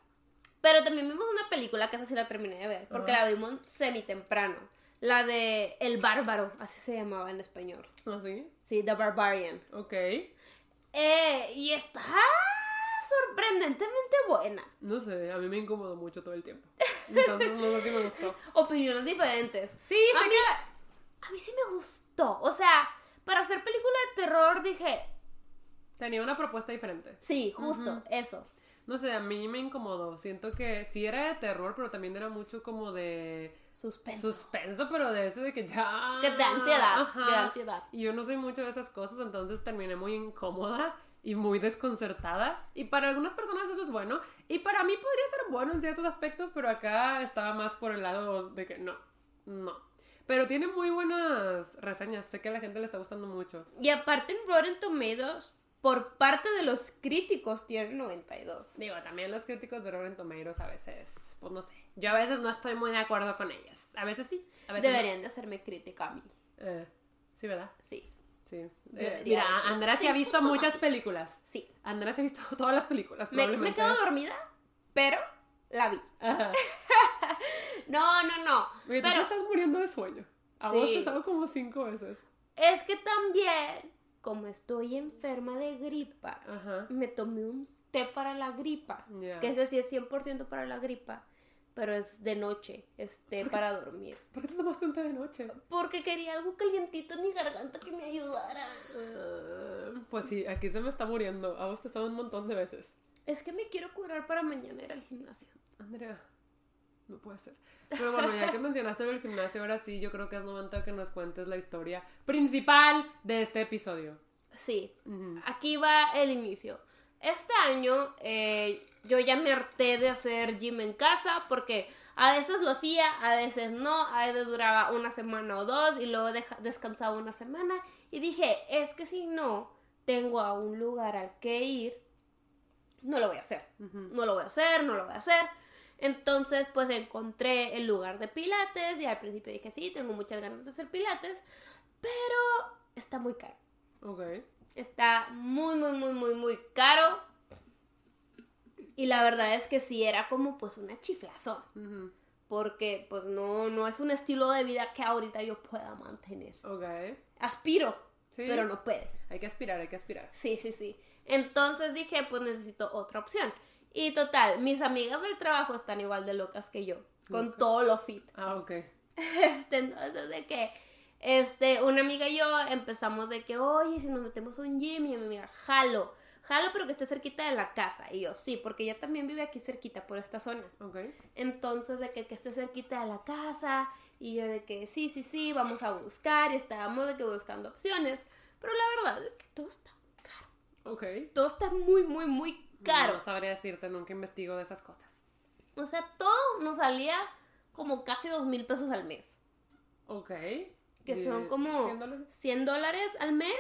Pero también vimos una película que esa sí la terminé de ver, porque Ajá. la vimos semi temprano. La de El Bárbaro, así se llamaba en español. ¿Ah, sí? Sí, The Barbarian. Ok. Eh, y está sorprendentemente buena. No sé, a mí me incomodó mucho todo el tiempo. Entonces, no sé si me gustó. Opiniones diferentes. Sí, a mí, a mí sí me gustó. O sea, para hacer película de terror dije, Tenía una propuesta diferente. sí, justo, eso. No sé, a mí me incomodó. Siento que sí era de terror, pero también era mucho como de Suspenso. suspenso, pero de ese de que ya... Que da ansiedad, Ajá. da ansiedad. Y yo no soy mucho de esas cosas, entonces terminé muy incómoda y muy desconcertada. Y para algunas personas eso es bueno. Y para mí podría ser bueno en ciertos aspectos, pero acá estaba más por el lado de que no, no. Pero tiene muy buenas reseñas. Sé que a la gente le está gustando mucho. Y aparte en Rotten Tomatoes, por parte de los críticos, tiene 92. Digo, también los críticos de Rotten Tomatoes a veces, pues no sé. Yo a veces no estoy muy de acuerdo con ellas. A veces sí, a veces no. Deberían de hacerme crítica a mí. Eh, sí, ¿verdad? Sí, Sí. Eh, mira, Andrea sí ha visto muchas películas. sí. Andrea se ha visto todas las películas, Me, me quedo dormida, pero la vi. Ajá. No, no, no. Tú te Pero estás muriendo de sueño. A Sí. vos te salgo como cinco veces. es que también, como estoy enferma de gripa, Ajá. me tomé un té para la gripa. Ya. Que es decir, 100% para la gripa. Pero es de noche, es té para dormir. ¿Por qué te tomaste un té de noche? Porque quería algo calientito en mi garganta que me ayudara. Pues sí, aquí se me está muriendo. A vos te un montón de veces. Es que me quiero curar para mañana ir al gimnasio. Andrea, no puede ser. Pero bueno, ya que mencionaste el gimnasio, ahora sí, yo creo que es momento de que nos cuentes la historia principal de este episodio. Sí, aquí va el inicio. Este año eh, yo ya me harté de hacer gym en casa porque a veces lo hacía, a veces no, a veces duraba una semana o dos y luego descansaba una semana y dije, es que si no tengo a un lugar al que ir, no lo voy a hacer. No lo voy a hacer, no lo voy a hacer. Entonces, pues encontré el lugar de pilates y al principio dije, sí, tengo muchas ganas de hacer pilates, pero está muy caro. Ok. Está muy, muy, muy, muy, muy caro. Y la verdad es que sí era como pues una chiflazón. Porque pues no, no es un estilo de vida que ahorita yo pueda mantener. Ok. Aspiro, Sí. pero no puede. Hay que aspirar, hay que aspirar. Sí, sí, sí. Entonces dije, pues necesito otra opción. Y total, mis amigas del trabajo están igual de locas que yo. Con Ok. todo lo fit. Ah, ok. Este, entonces de que, este, una amiga y yo empezamos de que, oye, si nos metemos a un gym, y mi amiga, jalo, jalo, pero que esté cerquita de la casa. Y yo, sí, porque ella también vive aquí cerquita, por esta zona. Ok. Entonces, de que, que esté cerquita de la casa, y yo de que, sí, sí, sí, vamos a buscar, y estábamos de que buscando opciones. Pero la verdad es que todo está muy caro. Ok. Todo está muy, muy, muy caro. No sabría decirte, nunca investigo de esas cosas. O sea, todo nos salía como casi dos mil pesos al mes. Ok. Que ¿Y son como 100 dólares? 100 dólares al mes.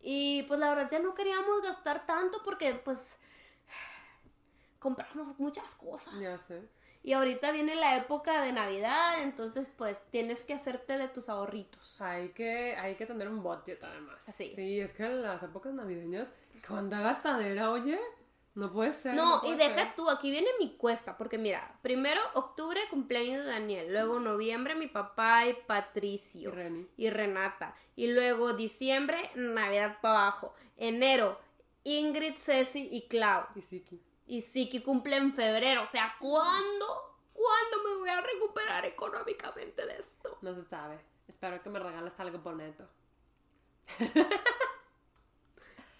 Y pues la verdad ya no queríamos gastar tanto porque pues compramos muchas cosas. Ya sé. Y ahorita viene la época de Navidad, entonces pues tienes que hacerte de tus ahorritos. Hay que, hay que tener un budget además. Sí. Sí, es que en las épocas navideñas, ¿cuánta gastadera, oye? No puede ser. No, y deja ser. tú, aquí viene mi cuesta, porque mira, primero octubre cumpleaños de Daniel, luego noviembre mi papá y Y Patricio. Reni. y Renata. Y luego diciembre, Navidad para abajo. Enero, Ingrid, Ceci y Clau. Y Siki. Y Siki cumple en febrero. O sea, ¿cuándo? ¿Cuándo me voy a recuperar económicamente de esto? No se sabe. Espero que me regales algo por neto.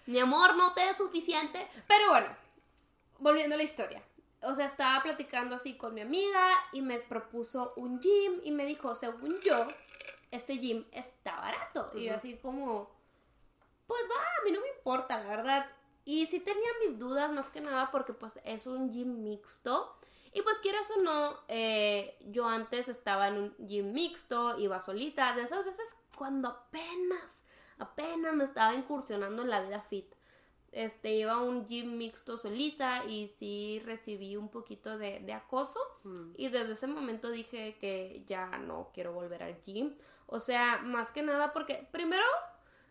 Mi amor, no te es suficiente. Pero bueno, volviendo a la historia. O sea, estaba platicando así con mi amiga y me propuso un gym y me dijo, según yo, este gym está barato. Y yo así como, pues va, a mí no me importa, la verdad. Y sí tenía mis dudas más que nada porque pues es un gym mixto. Y pues quieras o no, eh, yo antes estaba en un gym mixto, iba solita, de esas veces cuando apenas, apenas me estaba incursionando en la vida fit. Este, iba a un gym mixto solita y sí recibí un poquito de, de acoso. Mm. Y desde ese momento dije que ya no quiero volver al gym. O sea, más que nada porque, primero,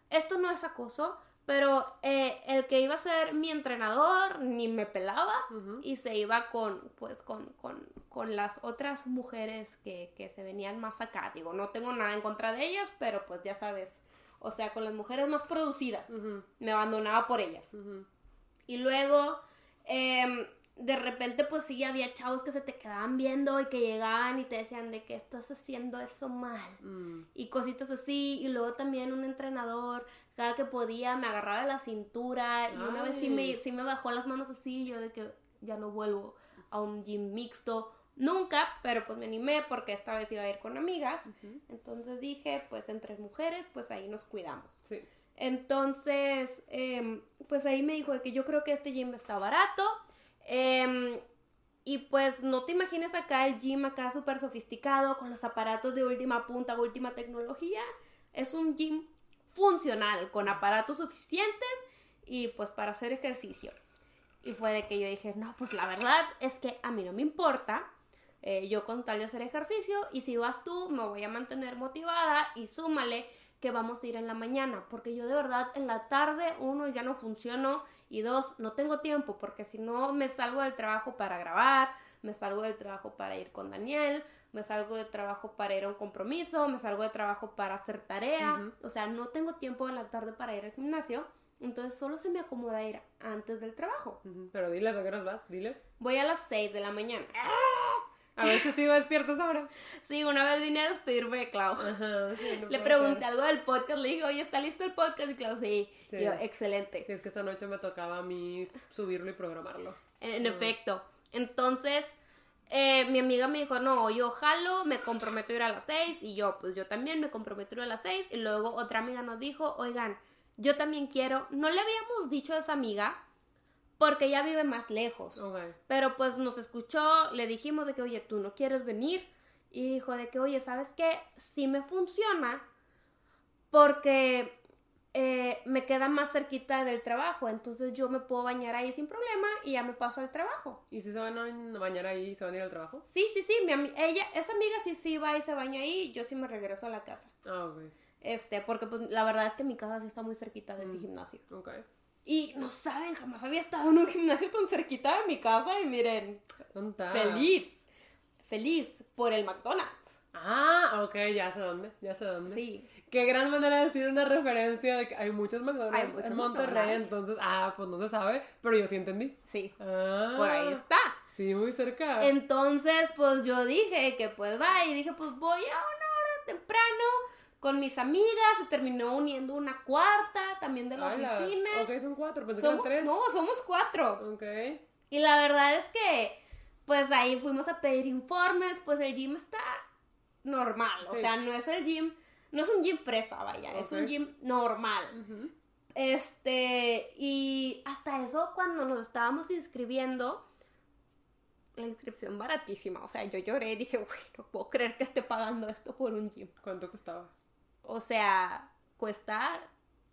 esto no es acoso, pero eh, el que iba a ser mi entrenador ni me pelaba y se iba con, pues, con, con, con las otras mujeres que, que se venían más acá. Digo, no tengo nada en contra de ellas, pero pues ya sabes, o sea, con las mujeres más producidas. Me abandonaba por ellas. Y luego, em, de repente, pues sí, había chavos que se te quedaban viendo y que llegaban y te decían de que estás haciendo eso mal. Mm. Y cositas así. Y luego también un entrenador, cada que podía, me agarraba de la cintura. Y una vez sí me, sí me bajó las manos así. Yo de que ya no vuelvo a un gym mixto. Nunca, pero pues me animé porque esta vez iba a ir con amigas. Entonces dije, pues entre mujeres, pues ahí nos cuidamos. Sí. Entonces, em, pues ahí me dijo de que yo creo que este gym está barato. em, y pues no te imagines acá el gym acá súper sofisticado con los aparatos de última punta, última tecnología. Es un gym funcional, con aparatos suficientes y pues para hacer ejercicio. Y fue de que yo dije, no, pues la verdad es que a mí no me importa. Eh, yo con tal de hacer ejercicio y si vas tú me voy a mantener motivada y súmale que vamos a ir en la mañana porque yo de verdad en la tarde uno ya no funciono y dos no tengo tiempo porque si no me salgo del trabajo para grabar, me salgo del trabajo para ir con Daniel, me salgo del trabajo para ir a un compromiso, me salgo del trabajo para hacer tarea, o sea, no tengo tiempo en la tarde para ir al gimnasio, entonces solo se me acomoda ir antes del trabajo. Pero diles a qué horas vas, diles. Voy a las 6 de la mañana. A veces sigo despiertos ahora. Sí, una vez vine a despedirme de Clau. Ajá, sí, no Le pregunté ser. algo del podcast, le dije, oye, ¿está listo el podcast? Y Clau, sí. Sí. Y yo, excelente. Sí, es que esa noche me tocaba a mí subirlo y programarlo. En, en efecto. Entonces, eh, mi amiga me dijo, no, yo jalo, me comprometo a ir a las 6. Y yo, pues yo también me comprometo a ir a las 6. Y luego otra amiga nos dijo, oigan, yo también quiero. No le habíamos dicho a esa amiga porque ella vive más lejos. Ok. Pero pues nos escuchó, le dijimos de que, oye, tú no quieres venir. Y dijo de que, oye, ¿sabes qué? Sí me funciona porque eh, me queda más cerquita del trabajo. Entonces yo me puedo bañar ahí sin problema y ya me paso al trabajo. ¿Y si se van a bañar ahí y se van a ir al trabajo? Sí, sí, sí, mi ami- ella, esa amiga sí, sí va y se baña ahí, yo sí me regreso a la casa. Ah, ok. Este, porque pues la verdad es que mi casa sí está muy cerquita de ese gimnasio. Ok. Y no saben, jamás había estado en un gimnasio tan cerquita de mi casa y miren, feliz, feliz por el McDonald's. Ah, ok, ya sé dónde, ya sé dónde. Sí. Qué gran manera de decir una referencia de que hay muchos McDonald's Hay muchos en Monterrey, McDonald's. entonces, ah, pues no se sabe, pero yo sí entendí. Sí, Ah, por ahí está. Sí, muy cerca. Entonces, pues yo dije que pues va y dije, pues voy a una hora temprano con mis amigas. Se terminó uniendo una cuarta también de la Ala, oficina. Ok, son cuatro, pensé que eran Somos, tres. no, somos cuatro. Ok. Y la verdad es que, pues ahí fuimos a pedir informes, pues el gym está normal, o sea, no es el gym, no es un gym fresa, vaya, es un gym normal. Este, y hasta eso cuando nos estábamos inscribiendo, la inscripción baratísima, o sea, yo lloré y dije, güey, no puedo creer que esté pagando esto por un gym. ¿Cuánto costaba? O sea, cuesta,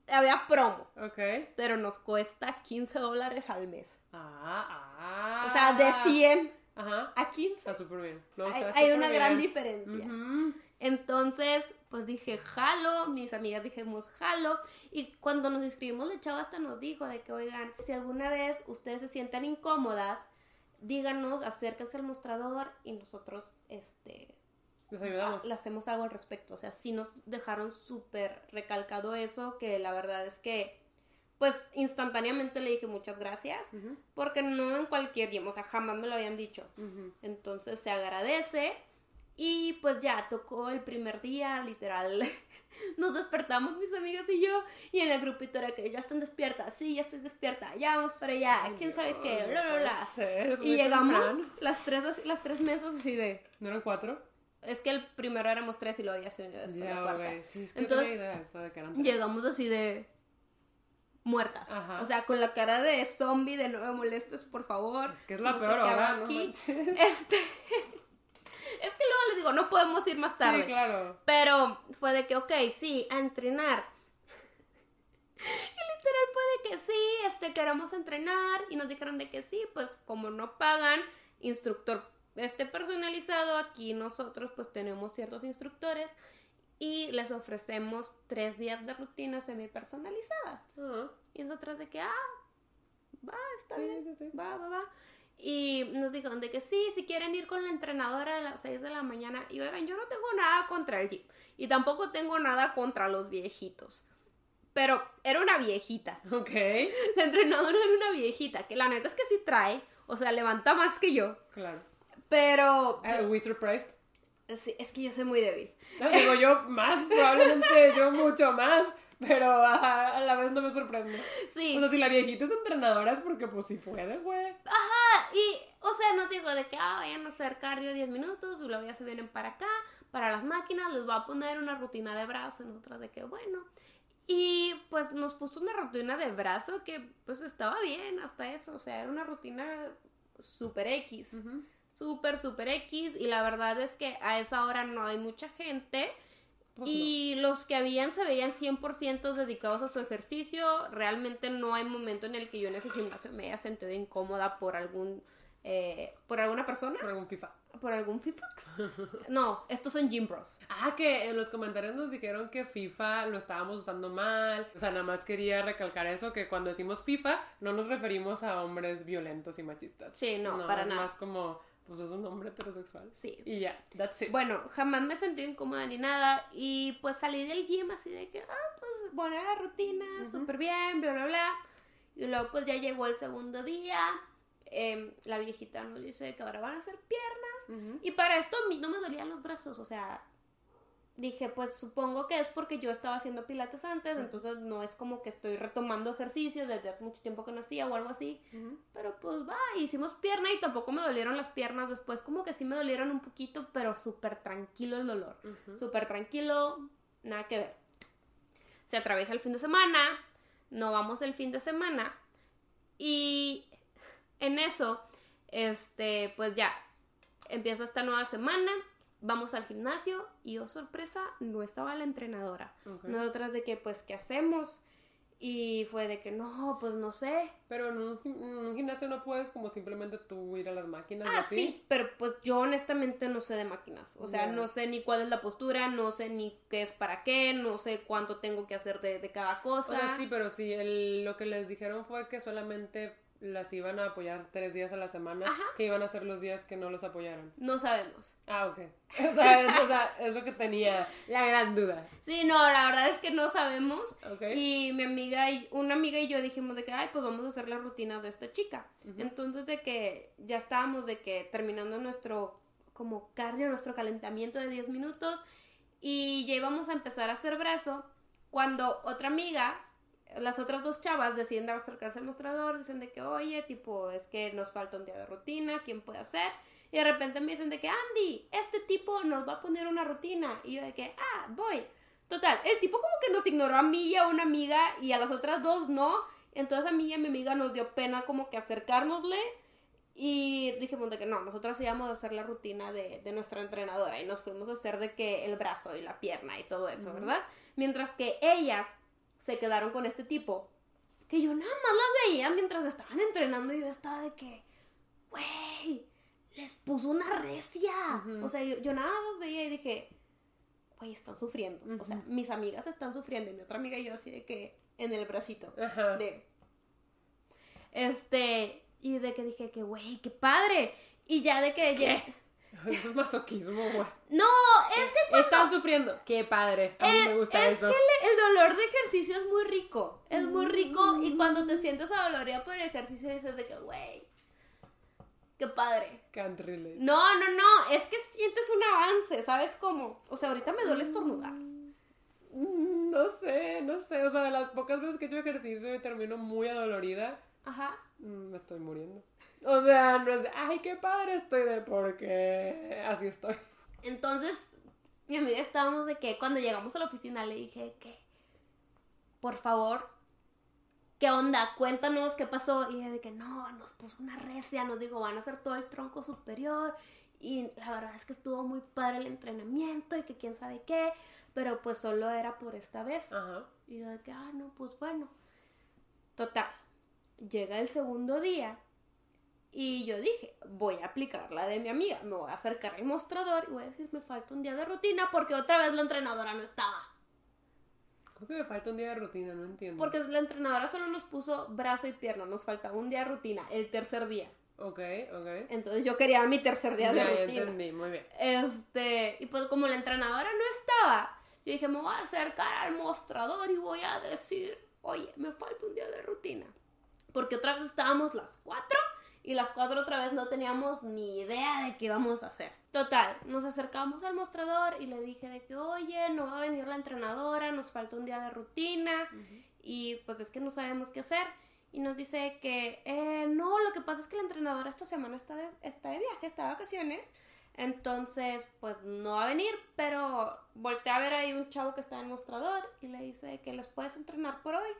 había promo, Ok. pero nos cuesta 15 dólares al mes. Ah, ah. O sea, de 100 Ajá. a 15 Está súper bien. No, hay, está hay una gran diferencia. Entonces, pues dije, jalo, mis amigas dijimos, jalo. Y cuando nos inscribimos, la chava hasta nos dijo de que, oigan, si alguna vez ustedes se sientan incómodas, díganos, acérquense al mostrador y nosotros, este, Les ayudamos. le hacemos algo al respecto. O sea, sí nos dejaron súper recalcado eso, que la verdad es que, pues, instantáneamente le dije muchas gracias, Ujú, porque no en cualquier gym, o sea, jamás me lo habían dicho. ujú. Entonces se agradece. Y pues ya tocó el primer día, literal. Nos despertamos mis amigas y yo. Y en el grupito era que ya están despiertas. Sí, ya estoy despierta. Ya vamos para allá. Ay, ¿Quién sabe Dios, qué? no Bla, bla, bla. ser, Y llegamos temprano. las tres, las tres mesas así de. ¿No eran cuatro? Es que el primero éramos tres y luego ya se unió después la Ya, cuarta. güey. Sí, es que Entonces, idea de. Llegamos así de. Muertas. Ajá. O sea, con la cara de zombie, de no me molestes, por favor. Es que es la no peor hora, ¿no? aquí. Este. es que luego les digo, no podemos ir más tarde. Sí, claro. Pero fue de que, ok, sí, a entrenar. Y literal fue de que sí, este, queremos entrenar. Y nos dijeron de que sí, pues como no pagan instructor este personalizado, aquí nosotros pues tenemos ciertos instructores y les ofrecemos tres días de rutinas semi personalizadas. Ah, Y nosotras de que, ah, va, está Sí, bien, sí, sí. va, va, va. Y nos dijeron de que sí, si quieren ir con la entrenadora a las 6 de la mañana. Y oigan, yo no tengo nada contra el gym. Y tampoco tengo nada contra los viejitos. Pero era una viejita. ok. La entrenadora era una viejita, que la neta es que sí trae. O sea, levanta más que yo. Claro. Pero Ah, we surprised. sí, es que yo soy muy débil. No, digo yo más, probablemente yo mucho más, pero ajá, a la vez no me sorprende. Sí. O sea, si la viejita es entrenadora es porque pues sí puede, güey. Ajá, y, o sea, no digo de que, ah, vayan a hacer cardio 10 minutos, y luego ya se vienen para acá, para las máquinas, les va a poner una rutina de brazo, y nosotras de que, bueno. Y pues nos puso una rutina de brazo que pues estaba bien hasta eso, o sea, era una rutina super X, super, super X, y la verdad es que a esa hora no hay mucha gente. Pues y los que habían se veían 100% dedicados a su ejercicio. Realmente no hay momento en el que yo en ese gimnasio me haya sentido incómoda por algún eh, por alguna persona, Por algún FIFA. por algún FIFAX. No, estos son gym bros. Ah, que en los comentarios nos dijeron que FIFA lo estábamos usando mal. O sea, nada más quería recalcar eso, que cuando decimos FIFA no nos referimos a hombres violentos y machistas. Sí, no, para es nada. más como, pues es un hombre heterosexual. Sí. Y ya, that's it. Bueno, jamás me sentí incómoda ni nada. Y pues salí del gym así de que, ah, pues buena la rutina, súper bien, bla, bla, bla. Y luego pues ya llegó el segundo día. em, la viejita nos dice que ahora van a hacer piernas. Ujú. Y para esto a mí no me dolían los brazos, o sea, dije, pues supongo que es porque yo estaba haciendo pilates antes, entonces no es como que estoy retomando ejercicios desde hace mucho tiempo que no hacía o algo así. Pero pues va, hicimos pierna y tampoco me dolieron las piernas después, como que sí me dolieron un poquito, pero súper tranquilo el dolor. Ujú. Súper tranquilo, nada que ver. Se atraviesa el fin de semana, no vamos el fin de semana y en eso, este, pues ya, empieza esta nueva semana, vamos al gimnasio y oh sorpresa, no estaba la entrenadora. Ok. Nosotras de que, pues, ¿qué hacemos? Y fue de que, no, pues no sé. Pero en un, en un gimnasio no puedes como simplemente tú ir a las máquinas y Ah, así. sí, pero pues yo honestamente no sé de máquinas. O sea, no sé ni cuál es la postura, no sé ni qué es para qué, no sé cuánto tengo que hacer de, de cada O cosa. sea, sí, pero sí, el- lo que les dijeron fue que solamente las iban a apoyar tres días a la semana, Ajá. que iban a ser los días que no los apoyaron. No sabemos. Ah, ok. O sea, es, o sea, es lo que tenía la gran duda. Sí, no, la verdad es que no sabemos. Ok. Y mi amiga, y una amiga y yo dijimos de que, ay, pues vamos a hacer la rutina de esta chica. Entonces de que ya estábamos de que terminando nuestro como cardio, nuestro calentamiento de 10 minutos y ya íbamos a empezar a hacer brazo cuando otra amiga, las otras dos chavas deciden acercarse al mostrador, dicen de que, oye, tipo, es que nos falta un día de rutina, ¿quién puede hacer? Y de repente me dicen de que, Andy, este tipo nos va a poner una rutina. Y yo de que, ah, voy. Total, el tipo como que nos ignoró a mí y a una amiga y a las otras dos no. Entonces a mí y a mi amiga nos dio pena como que acercárnosle. Y dijimos de que no, nosotros íbamos a hacer la rutina de, de nuestra entrenadora y nos fuimos a hacer de que el brazo y la pierna y todo eso, ¿verdad? Mientras que ellas se quedaron con este tipo, que yo nada más las veía mientras estaban entrenando y yo estaba de que, güey, les puso una recia. O sea, yo, yo nada más las veía y dije, güey, están sufriendo. O sea, mis amigas están sufriendo y mi otra amiga y yo así de que en el bracito. Ajá. De, este, y de que dije que, güey, qué padre. Y ya de que... ¿Qué? Eso es masoquismo, güey. No, es que cuando... Están sufriendo. Qué padre. A mí me gusta es eso. que el, el dolor de ejercicio es muy rico. Es muy rico y cuando te sientes adolorida por el ejercicio dices de que, güey, qué padre. Can't relate. No, no, no, es que sientes un avance, ¿sabes cómo? O sea, ahorita me duele estornudar. Mm, No sé, no sé. O sea, de las pocas veces que he hecho ejercicio y termino muy adolorida, Ajá. mm, me estoy muriendo. O sea, no es de, ay, qué padre estoy de porque así estoy. Entonces, mi amiga estábamos de que cuando llegamos a la oficina le dije que, por favor, ¿qué onda? Cuéntanos qué pasó. Y de que no, nos puso una recia, nos dijo, van a hacer todo el tronco superior. Y la verdad es que estuvo muy padre el entrenamiento y que quién sabe qué, pero pues solo era por esta vez. Ajá. Y yo de que, ah, no, pues bueno. Total, llega el segundo día y yo dije, voy a aplicar la de mi amiga, me voy a acercar al mostrador y voy a decir, me falta un día de rutina porque otra vez la entrenadora no estaba. Creo que me falta un día de rutina, no entiendo. Porque la entrenadora solo nos puso brazo y pierna, nos faltaba un día de rutina, el tercer día. Ok, ok. Entonces yo quería mi tercer día de Ya, ya rutina. entendí, muy bien. Este, y pues como la entrenadora no estaba, yo dije, me voy a acercar al mostrador y voy a decir, oye, me falta un día de rutina. Porque otra vez estábamos las cuatro y las cuatro otra vez no teníamos ni idea de qué íbamos a hacer. Total, nos acercamos al mostrador y le dije de que, oye, no va a venir la entrenadora, nos falta un día de rutina y pues es que no sabemos qué hacer. Y nos dice que eh, no, lo que pasa es que la entrenadora esta semana está de, está de viaje, está de vacaciones. Entonces, pues no va a venir, pero volteé a ver ahí un chavo que está en el mostrador y le dice que les puedes entrenar por hoy.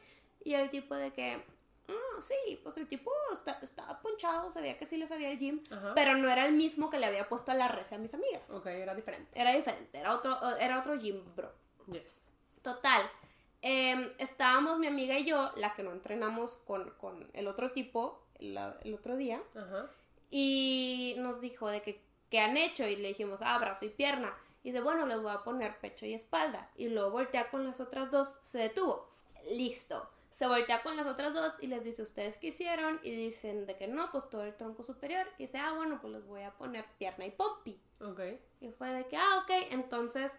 Y el tipo de que, "Ah, sí, pues el tipo está- estaba ponchado, sabía que sí le sabía el gym, Ajá. pero no era el mismo que le había puesto a la red a mis amigas. Ok, era diferente. Era diferente, era otro, era otro gym, bro. Yes. Total, em, estábamos mi amiga y yo, la que no entrenamos con, con el otro tipo la- el otro día, Ajá. y nos dijo de que, ¿qué han hecho? Y le dijimos, ah, brazo y pierna. Y dice, bueno, les voy a poner pecho y espalda. Y luego voltea con las otras dos, se detuvo. Listo. Se voltea con las otras dos y les dice, ¿ustedes qué hicieron? Y dicen de que no, pues todo el tronco superior. Y dice, ah, bueno, pues les voy a poner pierna y pompi. Ok. Y fue de que, ah, ok, entonces,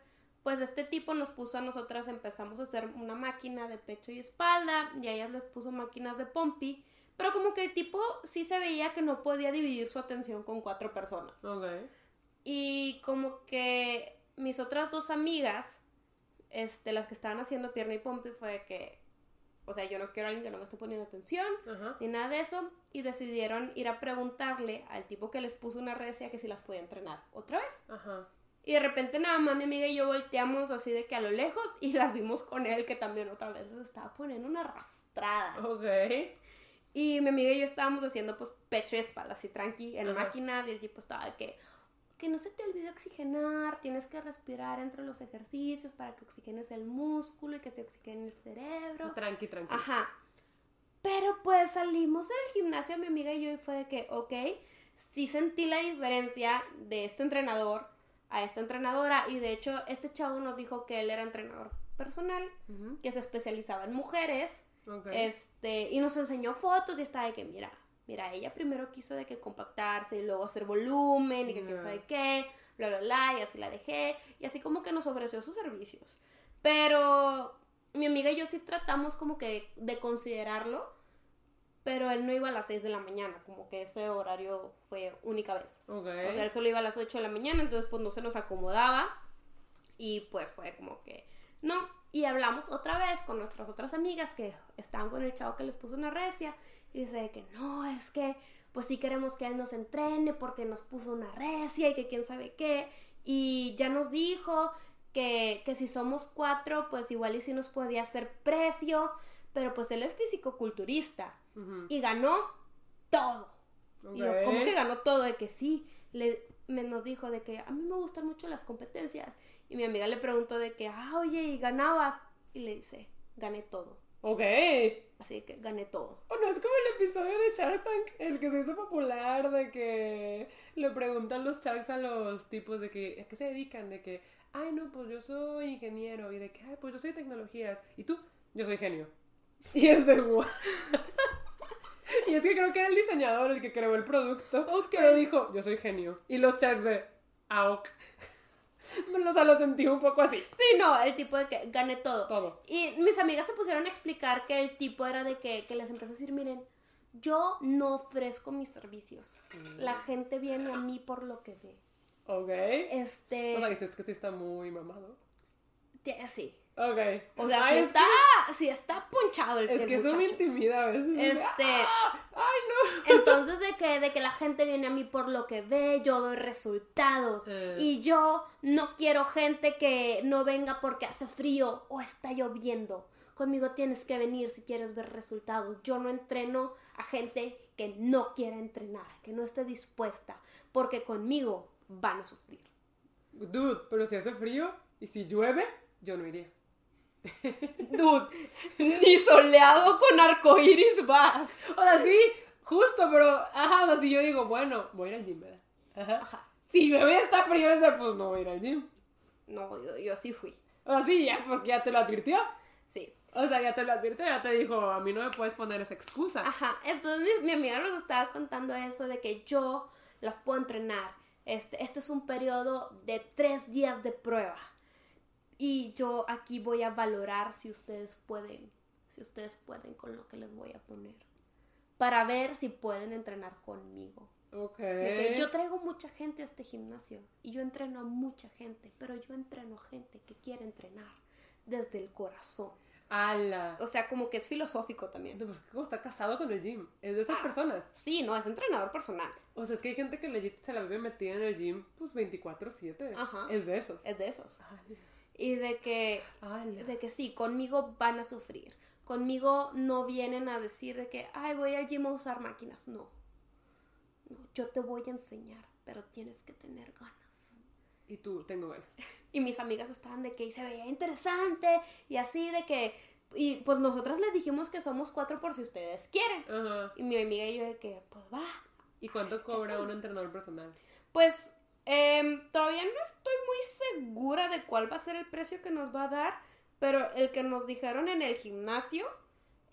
pues este tipo nos puso a nosotras, empezamos a hacer una máquina de pecho y espalda, y a ellas les puso máquinas de pompi, pero como que el tipo sí se veía que no podía dividir su atención con cuatro personas. Ok. Y como que mis otras dos amigas, este, las que estaban haciendo pierna y pompi, fue que, o sea, yo no quiero a alguien que no me esté poniendo atención, Ajá. ni nada de eso, y decidieron ir a preguntarle al tipo que les puso una recia que si las podía entrenar otra vez. Ajá. Y de repente nada más mi amiga y yo volteamos así de que a lo lejos y las vimos con él que también otra vez les estaba poniendo una arrastrada. Ok. Y mi amiga y yo estábamos haciendo pues pecho y espalda así tranqui en Ajá. máquinas y el tipo estaba de que que no se te olvide oxigenar, tienes que respirar entre los ejercicios para que oxigenes el músculo y que se oxigene el cerebro. Tranqui, tranqui. Ajá. Pero pues salimos del gimnasio mi amiga y yo y fue de que, ok, sí sentí la diferencia de este entrenador a esta entrenadora y de hecho este chavo nos dijo que él era entrenador personal, Ujú. que se especializaba en mujeres, Ok. este, y nos enseñó fotos y estaba de que, mira, mira, ella primero quiso de que compactarse y luego hacer volumen y que quién Ya. sabe qué, bla, bla, bla, y así la dejé, y así como que nos ofreció sus servicios. Pero mi amiga y yo sí tratamos como que de considerarlo, pero él no iba a las 6 de la mañana, como que ese horario fue única vez. O sea, él solo iba a las 8 de la mañana, entonces pues no se nos acomodaba. Y pues fue como que no. Y hablamos otra vez con nuestras otras amigas que estaban con el chavo que les puso una recia. Y dice de que no, es que pues sí queremos que él nos entrene porque nos puso una recia y que quién sabe qué. Y ya nos dijo que, que si somos cuatro, pues igual y si nos podía hacer precio. Pero pues él es físico-culturista y ganó todo. Y yo. ¿cómo que ganó todo? De que sí. Le, me, nos dijo de que a mí me gustan mucho las competencias. Y mi amiga le preguntó de que, ah, oye, ¿y ganabas? Y le dice, gané todo. Ok. Así que gané todo. O no es como el episodio de Shark Tank, el que se hizo popular, de que le preguntan los Sharks a los tipos de que, ¿a qué se dedican? De que, ay, no, pues yo soy ingeniero. Y de que, ay, pues yo soy de tecnologías. ¿Y tú? Yo soy genio. Y es de guau. Y es que creo que era el diseñador el que creó el producto. Pero dijo, yo soy genio. Y los Sharks de, ah, ok. O sea, lo sentí un poco así. Sí, no, el tipo de que gané todo. Todo. Y mis amigas se pusieron a explicar que el tipo era de que, que les empezó a decir, miren, yo no ofrezco mis servicios. La gente viene a mí por lo que ve. Ok. Este, O sea, dices que sí está muy mamado. sí. Ok. O sea, Ay, es está, sí está ponchado el, Es el que eso me intimida a veces. Este, ¡Ah! ¡Ay, no! entonces de que, de que la gente viene a mí por lo que ve, yo doy resultados. Eh. Y yo no quiero gente que no venga porque hace frío o está lloviendo. Conmigo tienes que venir si quieres ver resultados. Yo no entreno a gente que no quiera entrenar, que no esté dispuesta, porque conmigo van a sufrir. Dude, pero si hace frío y si llueve, yo no iría. Dude, ni soleado con arcoíris vas. O sea, sí, justo, pero, ajá, o sea, si yo digo, bueno, voy a ir al gym, ¿verdad? Ajá. Ajá. Si me voy a estar frío pues no voy a ir al gym. No, yo, yo sí fui. O sea, sí, ya, porque ya te lo advirtió. Sí. O sea, ya te lo advirtió, ya te dijo, a mí no me puedes poner esa excusa. Ajá. Entonces mi amiga nos estaba contando eso de que yo las puedo entrenar. Este, este es un periodo de tres días de prueba. Y yo aquí voy a valorar si ustedes pueden, si ustedes pueden con lo que les voy a poner. Para ver si pueden entrenar conmigo. Ok. De que yo traigo mucha gente a este gimnasio y yo entreno a mucha gente, pero yo entreno gente que quiere entrenar desde el corazón. Ala. O sea, como que es filosófico también. Pues como está casado con el gym. Es de esas personas. Sí, no, es entrenador personal. O sea, es que hay gente que legit se la vive metida en el gym, pues 24-7. Ajá. Es de esos. Es de esos. Ala. Y de que, de que sí, conmigo van a sufrir. Conmigo no vienen a decir de que, ay, voy al gym a usar máquinas. No. No, yo te voy a enseñar, pero tienes que tener ganas. Y tú, tengo ganas. Y mis amigas estaban de que se veía interesante y así de que... Y pues nosotras les dijimos que somos cuatro por si ustedes quieren. Ajá. Y mi amiga y yo de que, pues va. ¿Y cuánto cobra un entrenador personal? Pues em, todavía no estoy muy segura de cuál va a ser el precio que nos va a dar, pero el que nos dijeron en el gimnasio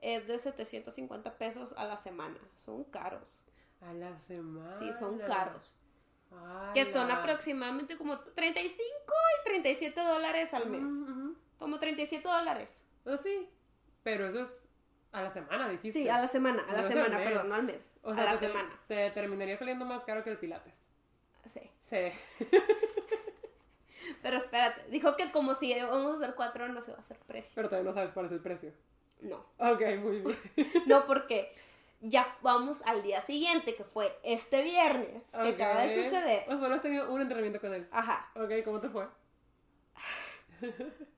es de 750 pesos a la semana. Son caros. A la semana. Sí, son caros. Ala. Que son aproximadamente como 35 y 37 dólares al mes. Ujú, ujú. Como 37 dólares. Oh, sí. Pero eso es a la semana, dijiste. Sí, a la semana, a la semana, perdón, no al mes. O a sea, la te, semana. te terminaría saliendo más caro que el Pilates. Sí. Pero espérate, dijo que como si vamos a hacer cuatro no se va a hacer precio. Pero todavía no sabes cuál es el precio. No. Ok, muy bien. No, porque ya vamos al día siguiente, que fue este viernes, que acaba de suceder. O solo has tenido un entrenamiento con él. Ajá. Ok, ¿cómo te fue?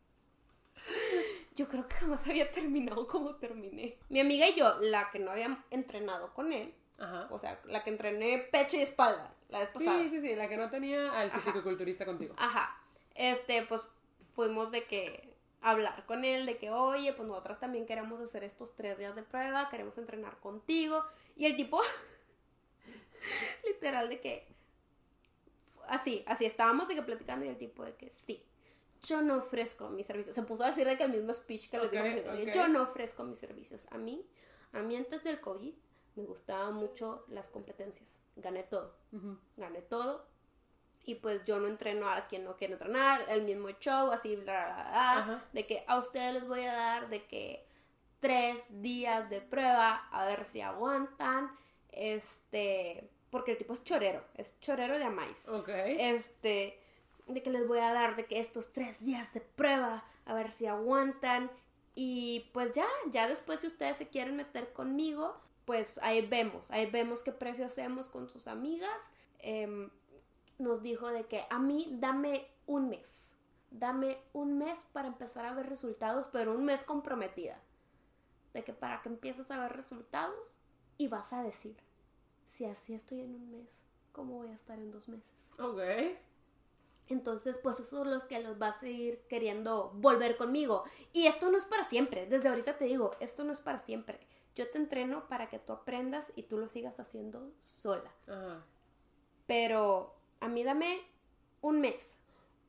Yo creo que jamás había terminado como terminé. Mi amiga y yo, la que no había entrenado con él, Ajá. o sea, la que entrené pecho y espalda la vez pasada. Sí, sí, sí, la que no tenía al fisicoculturista contigo. Ajá. Este, pues fuimos de que hablar con él, de que, oye, pues nosotros también queremos hacer estos tres días de prueba, queremos entrenar contigo. Y el tipo, literal, de que, así, así, estábamos de que platicando y el tipo de que, sí, yo no ofrezco mis servicios. Se puso a decir de que el mismo speech que les Ok, digo primero, ok. yo no ofrezco mis servicios. A mí, a mí antes del COVID, me gustaban mucho las competencias. Gané todo gané todo. Y pues yo no entreno a quien no quiere entrenar, el mismo show, así, bla, bla, bla, de que a ustedes les voy a dar de que tres días de prueba, a ver si aguantan, este, porque el tipo es chorero, es chorero de Amais. Ok. Este, de que les voy a dar de que estos tres días de prueba, a ver si aguantan. Y pues ya, ya después si ustedes se quieren meter conmigo, pues ahí vemos, ahí vemos qué precio hacemos con sus amigas. Em, nos dijo de que a mí dame un mes, dame un mes para empezar a ver resultados, pero un mes comprometida. De que para que empieces a ver resultados y vas a decir, si así estoy en un mes, ¿cómo voy a estar en dos meses? Ok. Entonces, pues eso es lo que los va a seguir queriendo volver conmigo. Y esto no es para siempre. Desde ahorita te digo, esto no es para siempre. Yo te entreno para que tú aprendas y tú lo sigas haciendo sola. Ajá. Pero a mí dame un mes.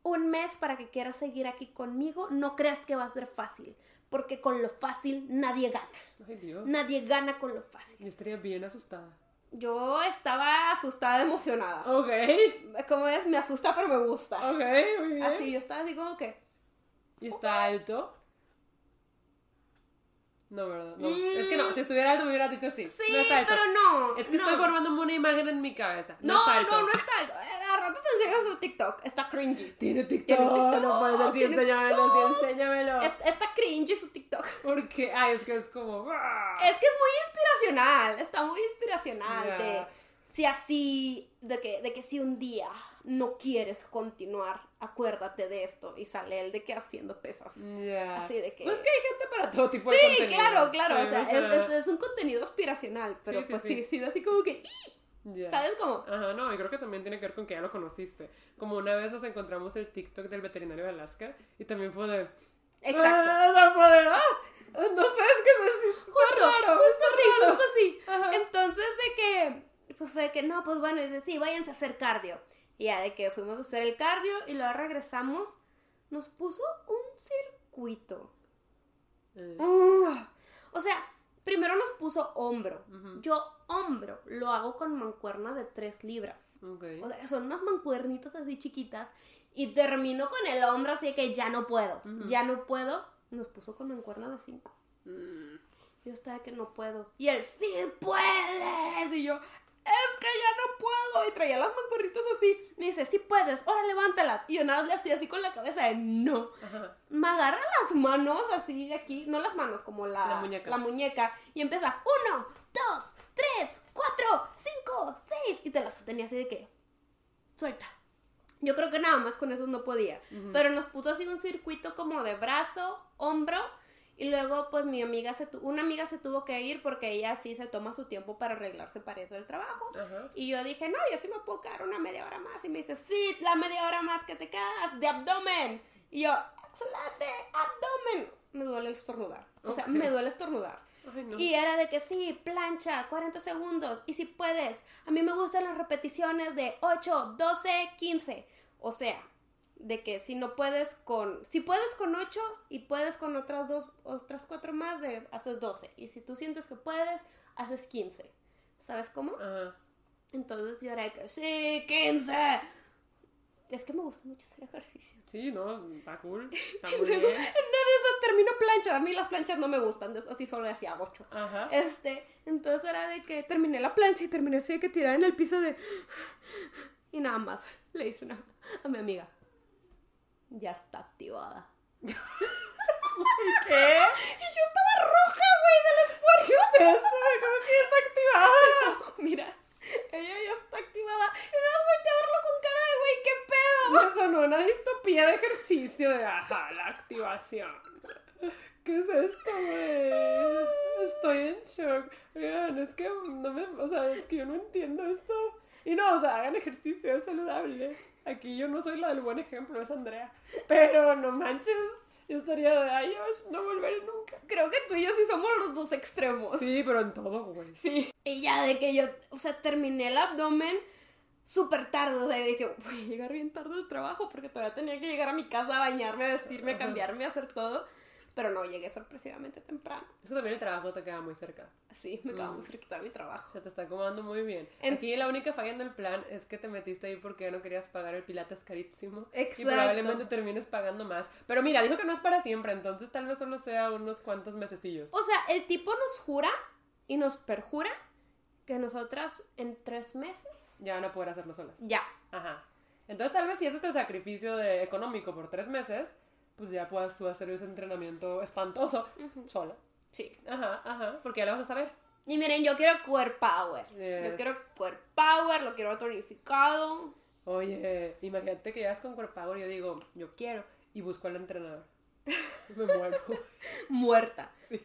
Un mes para que quieras seguir aquí conmigo. No creas que va a ser fácil. Porque con lo fácil nadie gana. Ay, Dios. Nadie gana con lo fácil. Yo estaría bien asustada. Yo estaba asustada, emocionada. Ok. Como es, me asusta pero me gusta. Ok, muy bien. Así, yo estaba así como que... ¿Y está alto? No, ¿verdad? No. Mm. Es que no, si estuviera alto me hubieras dicho sí. Sí, no está alto. pero no. Es que no. estoy formándome una imagen en mi cabeza. No, No, está alto. no, no está alto. Eh, A rato te enseño su TikTok. Está cringy. Tiene TikTok. Tiene TikTok, No puede ser. Sí, enséñamelo, sí, enséñamelo. Es- Está cringy su TikTok. Porque, ay, es que es como. Es que es muy inspiracional. Está muy inspiracional. Ya. De si así, de que, de que si un día no quieres continuar, acuérdate de esto. Y sale él de que haciendo pesas. Ya. Así de que- Pues que hay gente para todo tipo de Sí, contenido. claro, claro. Sí, o sea, es, es- es un contenido aspiracional. Pero Sí, pues sí. sí, sí, así como que. ya. ¿Sabes cómo? Ajá, no, y creo que también tiene que ver con que ya lo conociste. Como una vez nos encontramos el TikTok del veterinario de Alaska y también fue de, Exacto. Ah, ah, no sé, es que es, es Justo, raro. justo así, justo así. Ajá. Entonces de que, pues fue de que, no, pues bueno, dice, sí, váyanse a hacer cardio. Y ya de que fuimos a hacer el cardio y luego regresamos, nos puso un circuito. Eh, Mm. O sea, primero nos puso hombro. Yo hombro lo hago con mancuerna de 3 libras. ok. O sea, son unas mancuernitas así chiquitas. Y termino con el hombro así de que ya no puedo. Ya no puedo. Nos puso con mancuerna de 5. Mm, Yo estaba que no puedo. Y él, sí puedes. Y yo, es que ya no puedo. Y traía las mancuernitas así. Me dice, sí puedes, ahora levántalas. Y yo nada más le hacía así con la cabeza de no. Ajá. Me agarra las manos así de aquí. No las manos, como la, La muñeca. la muñeca. Y empieza, uno, dos, tres, cuatro, cinco, seis. Y te las sostenía así de que, suelta. Yo creo que nada más con eso no podía. Pero nos puso así un circuito como de brazo, hombro. Y luego, pues mi amiga, se tu- una amiga se tuvo que ir porque ella sí se toma su tiempo para arreglarse para eso del trabajo. Ajá. Y yo dije, no, yo sí me puedo quedar una media hora más. Y me dice, sí, la media hora más que te quedas de abdomen. Y yo, excelente, abdomen. Me duele estornudar. O sea, me duele estornudar. Ay, no. Y era de que sí, plancha, 40 segundos. Y si puedes, a mí me gustan las repeticiones de 8, 12, 15. O sea, de que si no puedes con, si puedes con 8 y puedes con otras dos, otras cuatro más, de, haces 12. Y si tú sientes que puedes, haces 15. ¿Sabes cómo? Ajá. Entonces yo era de que sí, 15. Es que me gusta mucho hacer ejercicio. Sí, no, está cool. Está muy bien. En una de esas termino plancha. A mí las planchas no me gustan. Así solo hacía 8. Ajá. Este, entonces era de que terminé la plancha y terminé así de que tirada en el piso de... Y nada más, le hice una a mi amiga. Ya está activada. ¿Qué? Y yo estaba roja, güey, del esfuerzo. ¿Qué es eso? ¿Cómo que ya está activada? Mira, ella ya está activada. Y nada más volteé a verlo con cara de, güey, ¿qué pedo? Me sonó una distopía de ejercicio de ajá, la activación. ¿Qué es esto, güey? Estoy en shock. Oigan, es que no me, o sea, es que yo no entiendo o sea, hagan ejercicio, es saludable. Aquí yo no soy la del buen ejemplo, es Andrea. Pero no manches, yo estaría de ay, no volveré nunca. Creo que tú y yo sí somos los dos extremos. Sí, pero en todo, güey. Sí. Y ya de que yo, o sea, terminé el abdomen súper tarde. O sea, dije, voy a llegar bien tarde al trabajo porque todavía tenía que llegar a mi casa a bañarme, a vestirme, a cambiarme, a hacer todo. Pero no, llegué sorpresivamente temprano. Es que también el trabajo te queda muy cerca. Sí, me quedaba muy cerquita de mi trabajo. Se te está acomodando muy bien. En- Aquí la única falla en el plan es que te metiste ahí porque ya no querías pagar el pilates carísimo. Y Exacto. probablemente termines pagando más. Pero mira, dijo que no es para siempre, entonces tal vez solo sea unos cuantos mesecillos. O sea, el tipo nos jura y nos perjura que nosotras en tres meses Ya van a poder hacerlo solas. ya. Ajá. Entonces tal vez si ese es el sacrificio de económico por tres meses, pues ya puedas tú hacer ese entrenamiento espantoso sola. Sí. Ajá, ajá, porque ya lo vas a saber. Y miren, yo quiero core power. Yes. Yo quiero core power, lo quiero tonificado. Oye, imagínate que llegas con cuerpo y yo digo, yo quiero, y busco al entrenador. Me muero. muerta. Sí.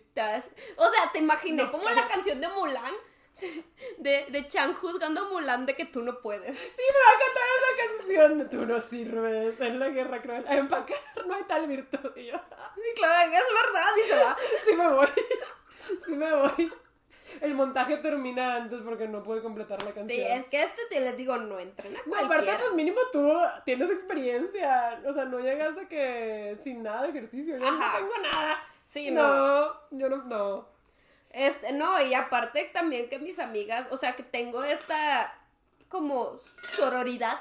O sea, te imaginé No, como la canción de Mulan, de, de Chan juzgando a Mulan de que tú no puedes. Sí, me va a cantar esa canción de tú no sirves en la guerra cruel. A empacar no hay tal virtud. Y yo, "Ah, Y claro, es verdad, y se va. sí me voy. Sí me voy. El montaje termina antes porque no pude completar la canción. Sí, es que este te les digo, no entrena No, aparte, pues mínimo tú tienes experiencia. O sea, no llegas a que sin nada de ejercicio. Yo Ajá. no tengo nada. Sí, no. yo no, no. Este, no, y aparte también que mis amigas, o sea, que tengo esta como sororidad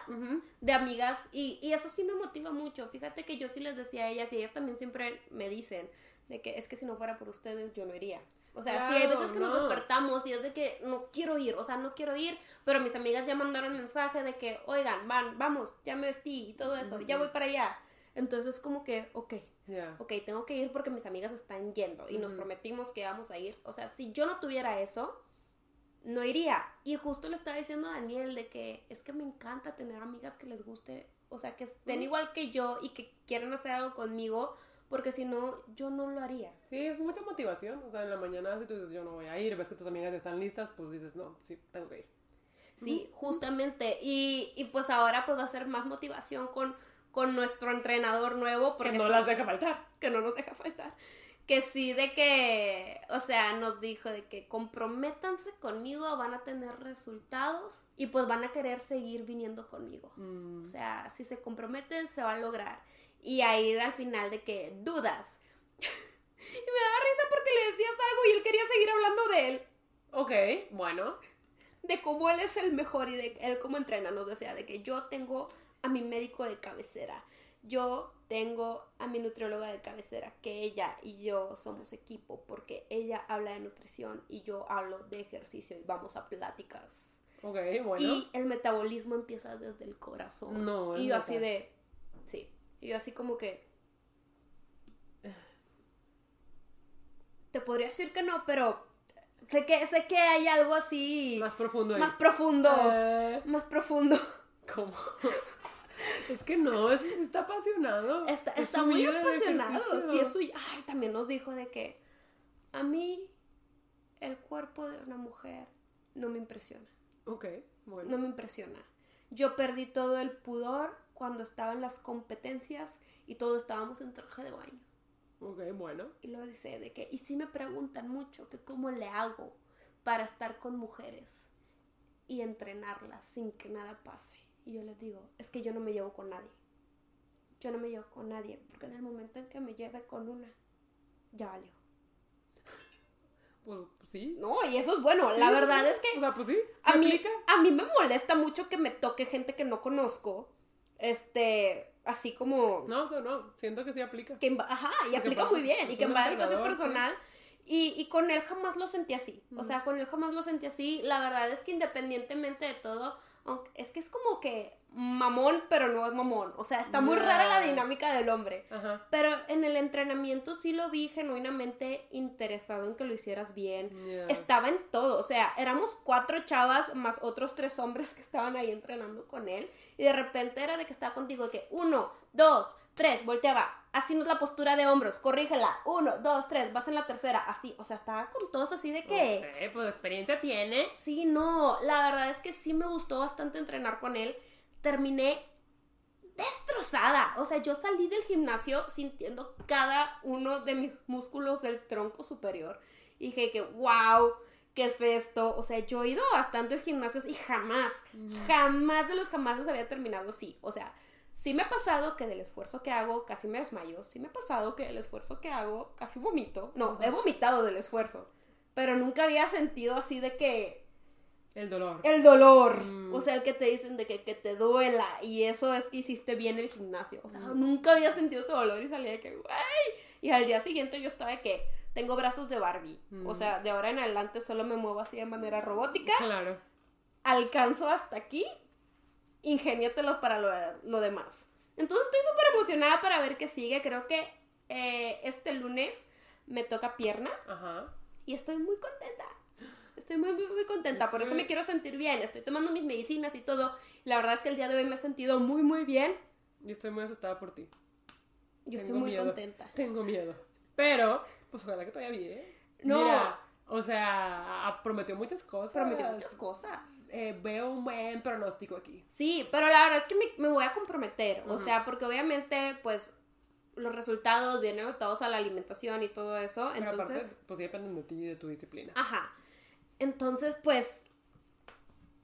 de amigas y, y eso sí me motiva mucho. Fíjate que yo sí les decía a ellas y ellas también siempre me dicen de que es que si no fuera por ustedes yo no iría. O sea, sí hay Claro, veces que nos no. despertamos y es de que no quiero ir, o sea, no quiero ir, pero mis amigas ya mandaron mensaje de que, oigan, van, vamos, ya me vestí y todo eso, ya voy para allá. Entonces como que, ok, Ya. ok, tengo que ir porque mis amigas están yendo y nos prometimos que íbamos a ir. O sea, si yo no tuviera eso, no iría. Y justo le estaba diciendo a Daniel de que es que me encanta tener amigas que les guste, o sea, que estén igual que yo y que quieran hacer algo conmigo, porque si no, yo no lo haría. Sí, es mucha motivación. O sea, en la mañana si tú dices yo no voy a ir, ves que tus amigas están listas, pues dices no, sí, tengo que ir. Sí, justamente. Y, y pues ahora pues va a ser más motivación con, con nuestro entrenador nuevo. Que Porque no sí- las deja faltar. que no nos deja faltar. Que sí, de que, o sea, nos dijo de que comprométanse conmigo, van a tener resultados y pues van a querer seguir viniendo conmigo. Mm, O sea, si se comprometen, se va a lograr. Y ahí al final de que dudas. y me daba risa porque le decías algo y él quería seguir hablando de él. ok, bueno. De cómo él es el mejor y de él cómo entrena. Nos decía de que yo tengo a mi médico de cabecera. Yo tengo a mi nutrióloga de cabecera, que ella y yo somos equipo porque ella habla de nutrición y yo hablo de ejercicio y vamos a pláticas. Ok, bueno. Y el metabolismo empieza desde el corazón. No, y yo así de, sí, y yo así como que... Te podría decir que no, pero sé que, sé que hay algo así Más profundo ahí. más profundo. Eh, Más profundo. ¿Cómo? es que no, sí está apasionado. Está, muy apasionado. Sí, es suyo. Ay, también nos dijo de que a mí el cuerpo de una mujer no me impresiona. Ok, bueno. No me impresiona. Yo perdí todo el pudor cuando estaba en las competencias y todos estábamos en traje de baño. Ok, bueno. Y luego dice de que, y sí me preguntan mucho que cómo le hago para estar con mujeres y entrenarlas sin que nada pase. Y yo les digo, es que yo no me llevo con nadie. Yo no me llevo con nadie, porque en el momento en que me lleve con una, ya valió. Pues sí. No, y eso es bueno. La Sí, verdad sí. es que O sea, pues sí. a ¿se mí, a mí me molesta mucho que me toque gente que no conozco. Este, así como No, no, no. Siento que sí aplica. que ajá, y Porque aplica pues, muy bien, y que va de personal. Y, y con él jamás lo sentí así. O sea, con él jamás lo sentí así. La verdad es que independientemente de todo, es que es como que mamón, pero no es mamón. O sea, está muy rara la dinámica del hombre. Ajá. Pero en el entrenamiento sí lo vi genuinamente interesado en que lo hicieras bien. Estaba en todo, o sea, éramos cuatro chavas más otros tres hombres que estaban ahí entrenando con él. Y de repente era de que estaba contigo, de que uno, dos, tres, volteaba. Así no es la postura de hombros, corrígela. Uno, dos, tres, vas en la tercera. Así, o sea, estaba con todos así de que. Ok, pues experiencia tiene. Sí, no, la verdad es que sí me gustó bastante entrenar con él. Terminé destrozada. O sea, yo salí del gimnasio sintiendo cada uno de mis músculos del tronco superior. Y dije que, wow, ¿qué es esto? O sea, yo he ido a bastantes gimnasios y jamás, jamás de los jamás había terminado así. O sea, sí me ha pasado que del esfuerzo que hago casi me desmayo. Sí me ha pasado que del esfuerzo que hago casi vomito. No, he vomitado del esfuerzo. Pero nunca había sentido así de que El dolor. el dolor. Mm. O sea, el que te dicen de que, que te duela. Y eso es que hiciste bien el gimnasio. O sea, Mm. nunca había sentido ese dolor y salía de que, güey. Y al día siguiente yo estaba de que tengo brazos de Barbie. Mm. O sea, de ahora en adelante solo me muevo así de manera robótica. Claro. Alcanzo hasta aquí. Ingéniatelos para lo, lo demás. Entonces estoy súper emocionada para ver qué sigue. Creo que eh, este lunes me toca pierna. Ajá. Y estoy muy contenta. Estoy muy, muy, muy contenta. Por eso me quiero sentir bien. Estoy tomando mis medicinas y todo. La verdad es que el día de hoy me he sentido muy, muy bien. Yo estoy muy asustada por ti. Yo estoy muy miedo. contenta. Tengo miedo. Pero, pues ojalá que te vaya bien. No. Mira, o sea, prometió muchas cosas. Prometió muchas cosas. Eh, veo un buen pronóstico aquí. Sí, pero la verdad es que me, me voy a comprometer. O sea, porque obviamente, pues, los resultados vienen anotados a la alimentación y todo eso. Pero Entonces, aparte, pues sí dependen de ti y de tu disciplina. Ajá. Entonces, pues,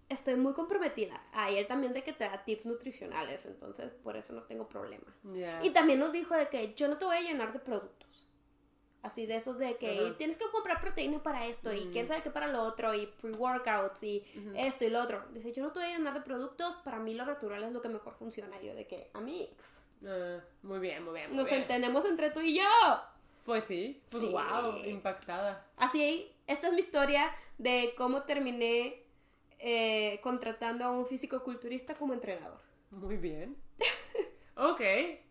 estoy muy comprometida. A él también de que te da tips nutricionales, entonces por eso no tengo problema. Y también nos dijo de que yo no te voy a llenar de productos. Así de esos de que tienes que comprar proteína para esto y quién sabe qué para lo otro y pre-workouts y esto y lo otro. Dice, yo no te voy a llenar de productos, para mí lo natural es lo que mejor funciona. Y yo de que, amigos, Ah, muy bien, muy bien. Muy nos bien. entendemos entre tú y yo. Pues sí, pues Sí. wow, impactada. Así, esta es mi historia de cómo terminé eh, contratando a un físico-culturista como entrenador. Muy bien. Ok,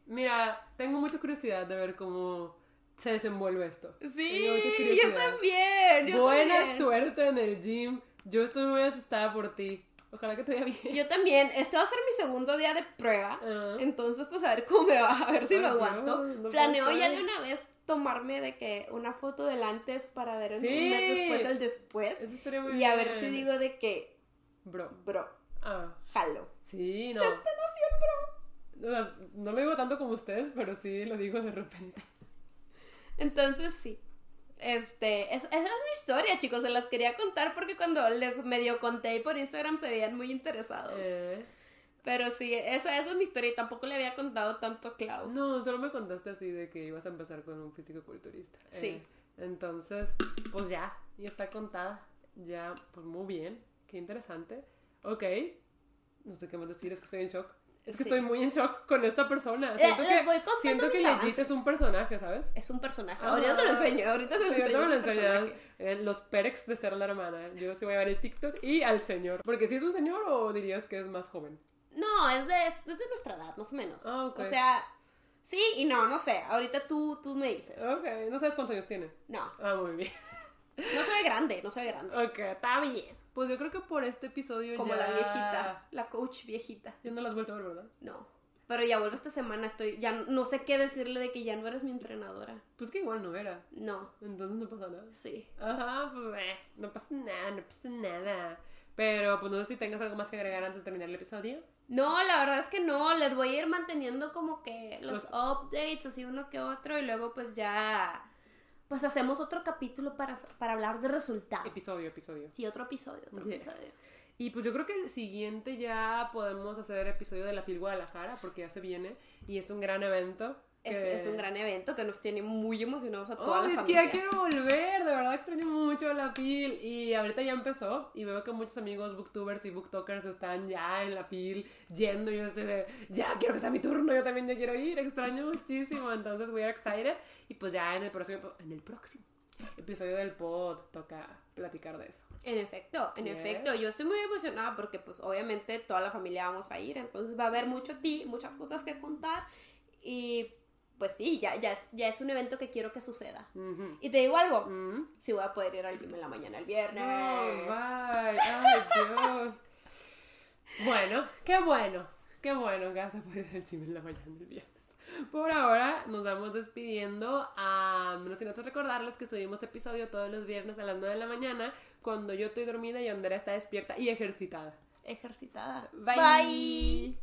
mira, tengo mucha curiosidad de ver cómo se desenvuelve esto. Mucha yo también. Yo Buena también. suerte en el gym. Yo estoy muy asustada por ti. Ojalá que te vaya bien. Yo también. Este va a ser mi segundo día de prueba. Ah. Entonces, pues a ver cómo me va, a ver si lo aguanto. no Planeo puede ya de una vez tomarme de que una foto del antes para ver Sí. un mes después el después. Eso estaría muy y bien. a ver si digo de que, Bro. bro, Ah, jalo. sí, no. Este nació el bro. O sea, no lo digo tanto como ustedes, pero sí lo digo de repente. Entonces sí. Este, es- esa es mi historia, chicos. Se las quería contar porque cuando les medio conté por Instagram se veían muy interesados. Eh, Pero sí, esa, esa es mi historia y tampoco le había contado tanto a Clau. no, solo me contaste así de que ibas a empezar con un físico-culturista. Sí. Eh, entonces, pues ya, ya está contada. Ya, pues muy bien. Qué interesante. Ok. No sé qué más decir, es que estoy en shock. Es que Sí. estoy muy en shock con esta persona. Eh, Siento les que, voy contando siento que Legit es un personaje, ¿sabes? Es un personaje. Ahorita te lo enseño, ahorita te lo enseño. lo. Eh, los perex de ser la hermana. Yo sí voy a ver el TikTok y al señor. Porque si es un señor o dirías que es más joven. No, es de, es de nuestra edad, más o menos. Ah, ok. O sea, sí y no, no sé. Ahorita tú, tú me dices. Ok, no sabes cuántos años tiene. No, Ah, muy bien. no se ve grande, no se ve grande. Ok, está bien. Pues yo creo que por este episodio Como ya... la viejita, la coach viejita. Ya no las has vuelto a ver, ¿verdad? No. Pero ya vuelvo esta semana, estoy, ya no sé qué decirle de que ya no eres mi entrenadora. Pues que igual no era. No, Entonces no pasa nada. sí. Ajá, pues eh, no pasa nada, no pasa nada. Pero pues no sé si tengas algo más que agregar antes de terminar el episodio. No, la verdad es que no, les voy a ir manteniendo como que los Los- updates, así uno que otro, y luego pues ya, pues hacemos otro capítulo para, para hablar de resultados. Episodio, episodio. Sí, otro episodio, otro Yes. episodio. Y pues yo creo que el siguiente ya podemos hacer episodio de la FIL Guadalajara porque ya se viene y es un gran evento. Es, es un gran evento que nos tiene muy emocionados a toda Oh, la es que ya quiero volver, de verdad extraño mucho la FIL y ahorita ya empezó y veo que muchos amigos booktubers y booktokers están ya en la FIL yendo y yo estoy de, ya quiero que sea mi turno, yo también ya quiero ir, extraño muchísimo, entonces we are excited y pues ya en el próximo, en el próximo episodio del pod toca platicar de eso. En efecto, en Yes. efecto, yo estoy muy emocionada porque pues obviamente toda la familia vamos a ir, entonces va a haber mucho ti, muchas cosas que contar y pues sí, ya, ya, es, ya es un evento que quiero que suceda. Y te digo algo, Mm. si voy a poder ir al gym en la mañana el viernes. No, bye. Ay, Dios. Bueno, qué bueno. Qué bueno que vas a poder ir al gym en la mañana el viernes. Por ahora nos vamos despidiendo. A menos sin antes recordarles que subimos episodio todos los viernes a las 9 de la mañana cuando yo estoy dormida y Andrea está despierta y ejercitada. Ejercitada. Bye. Bye.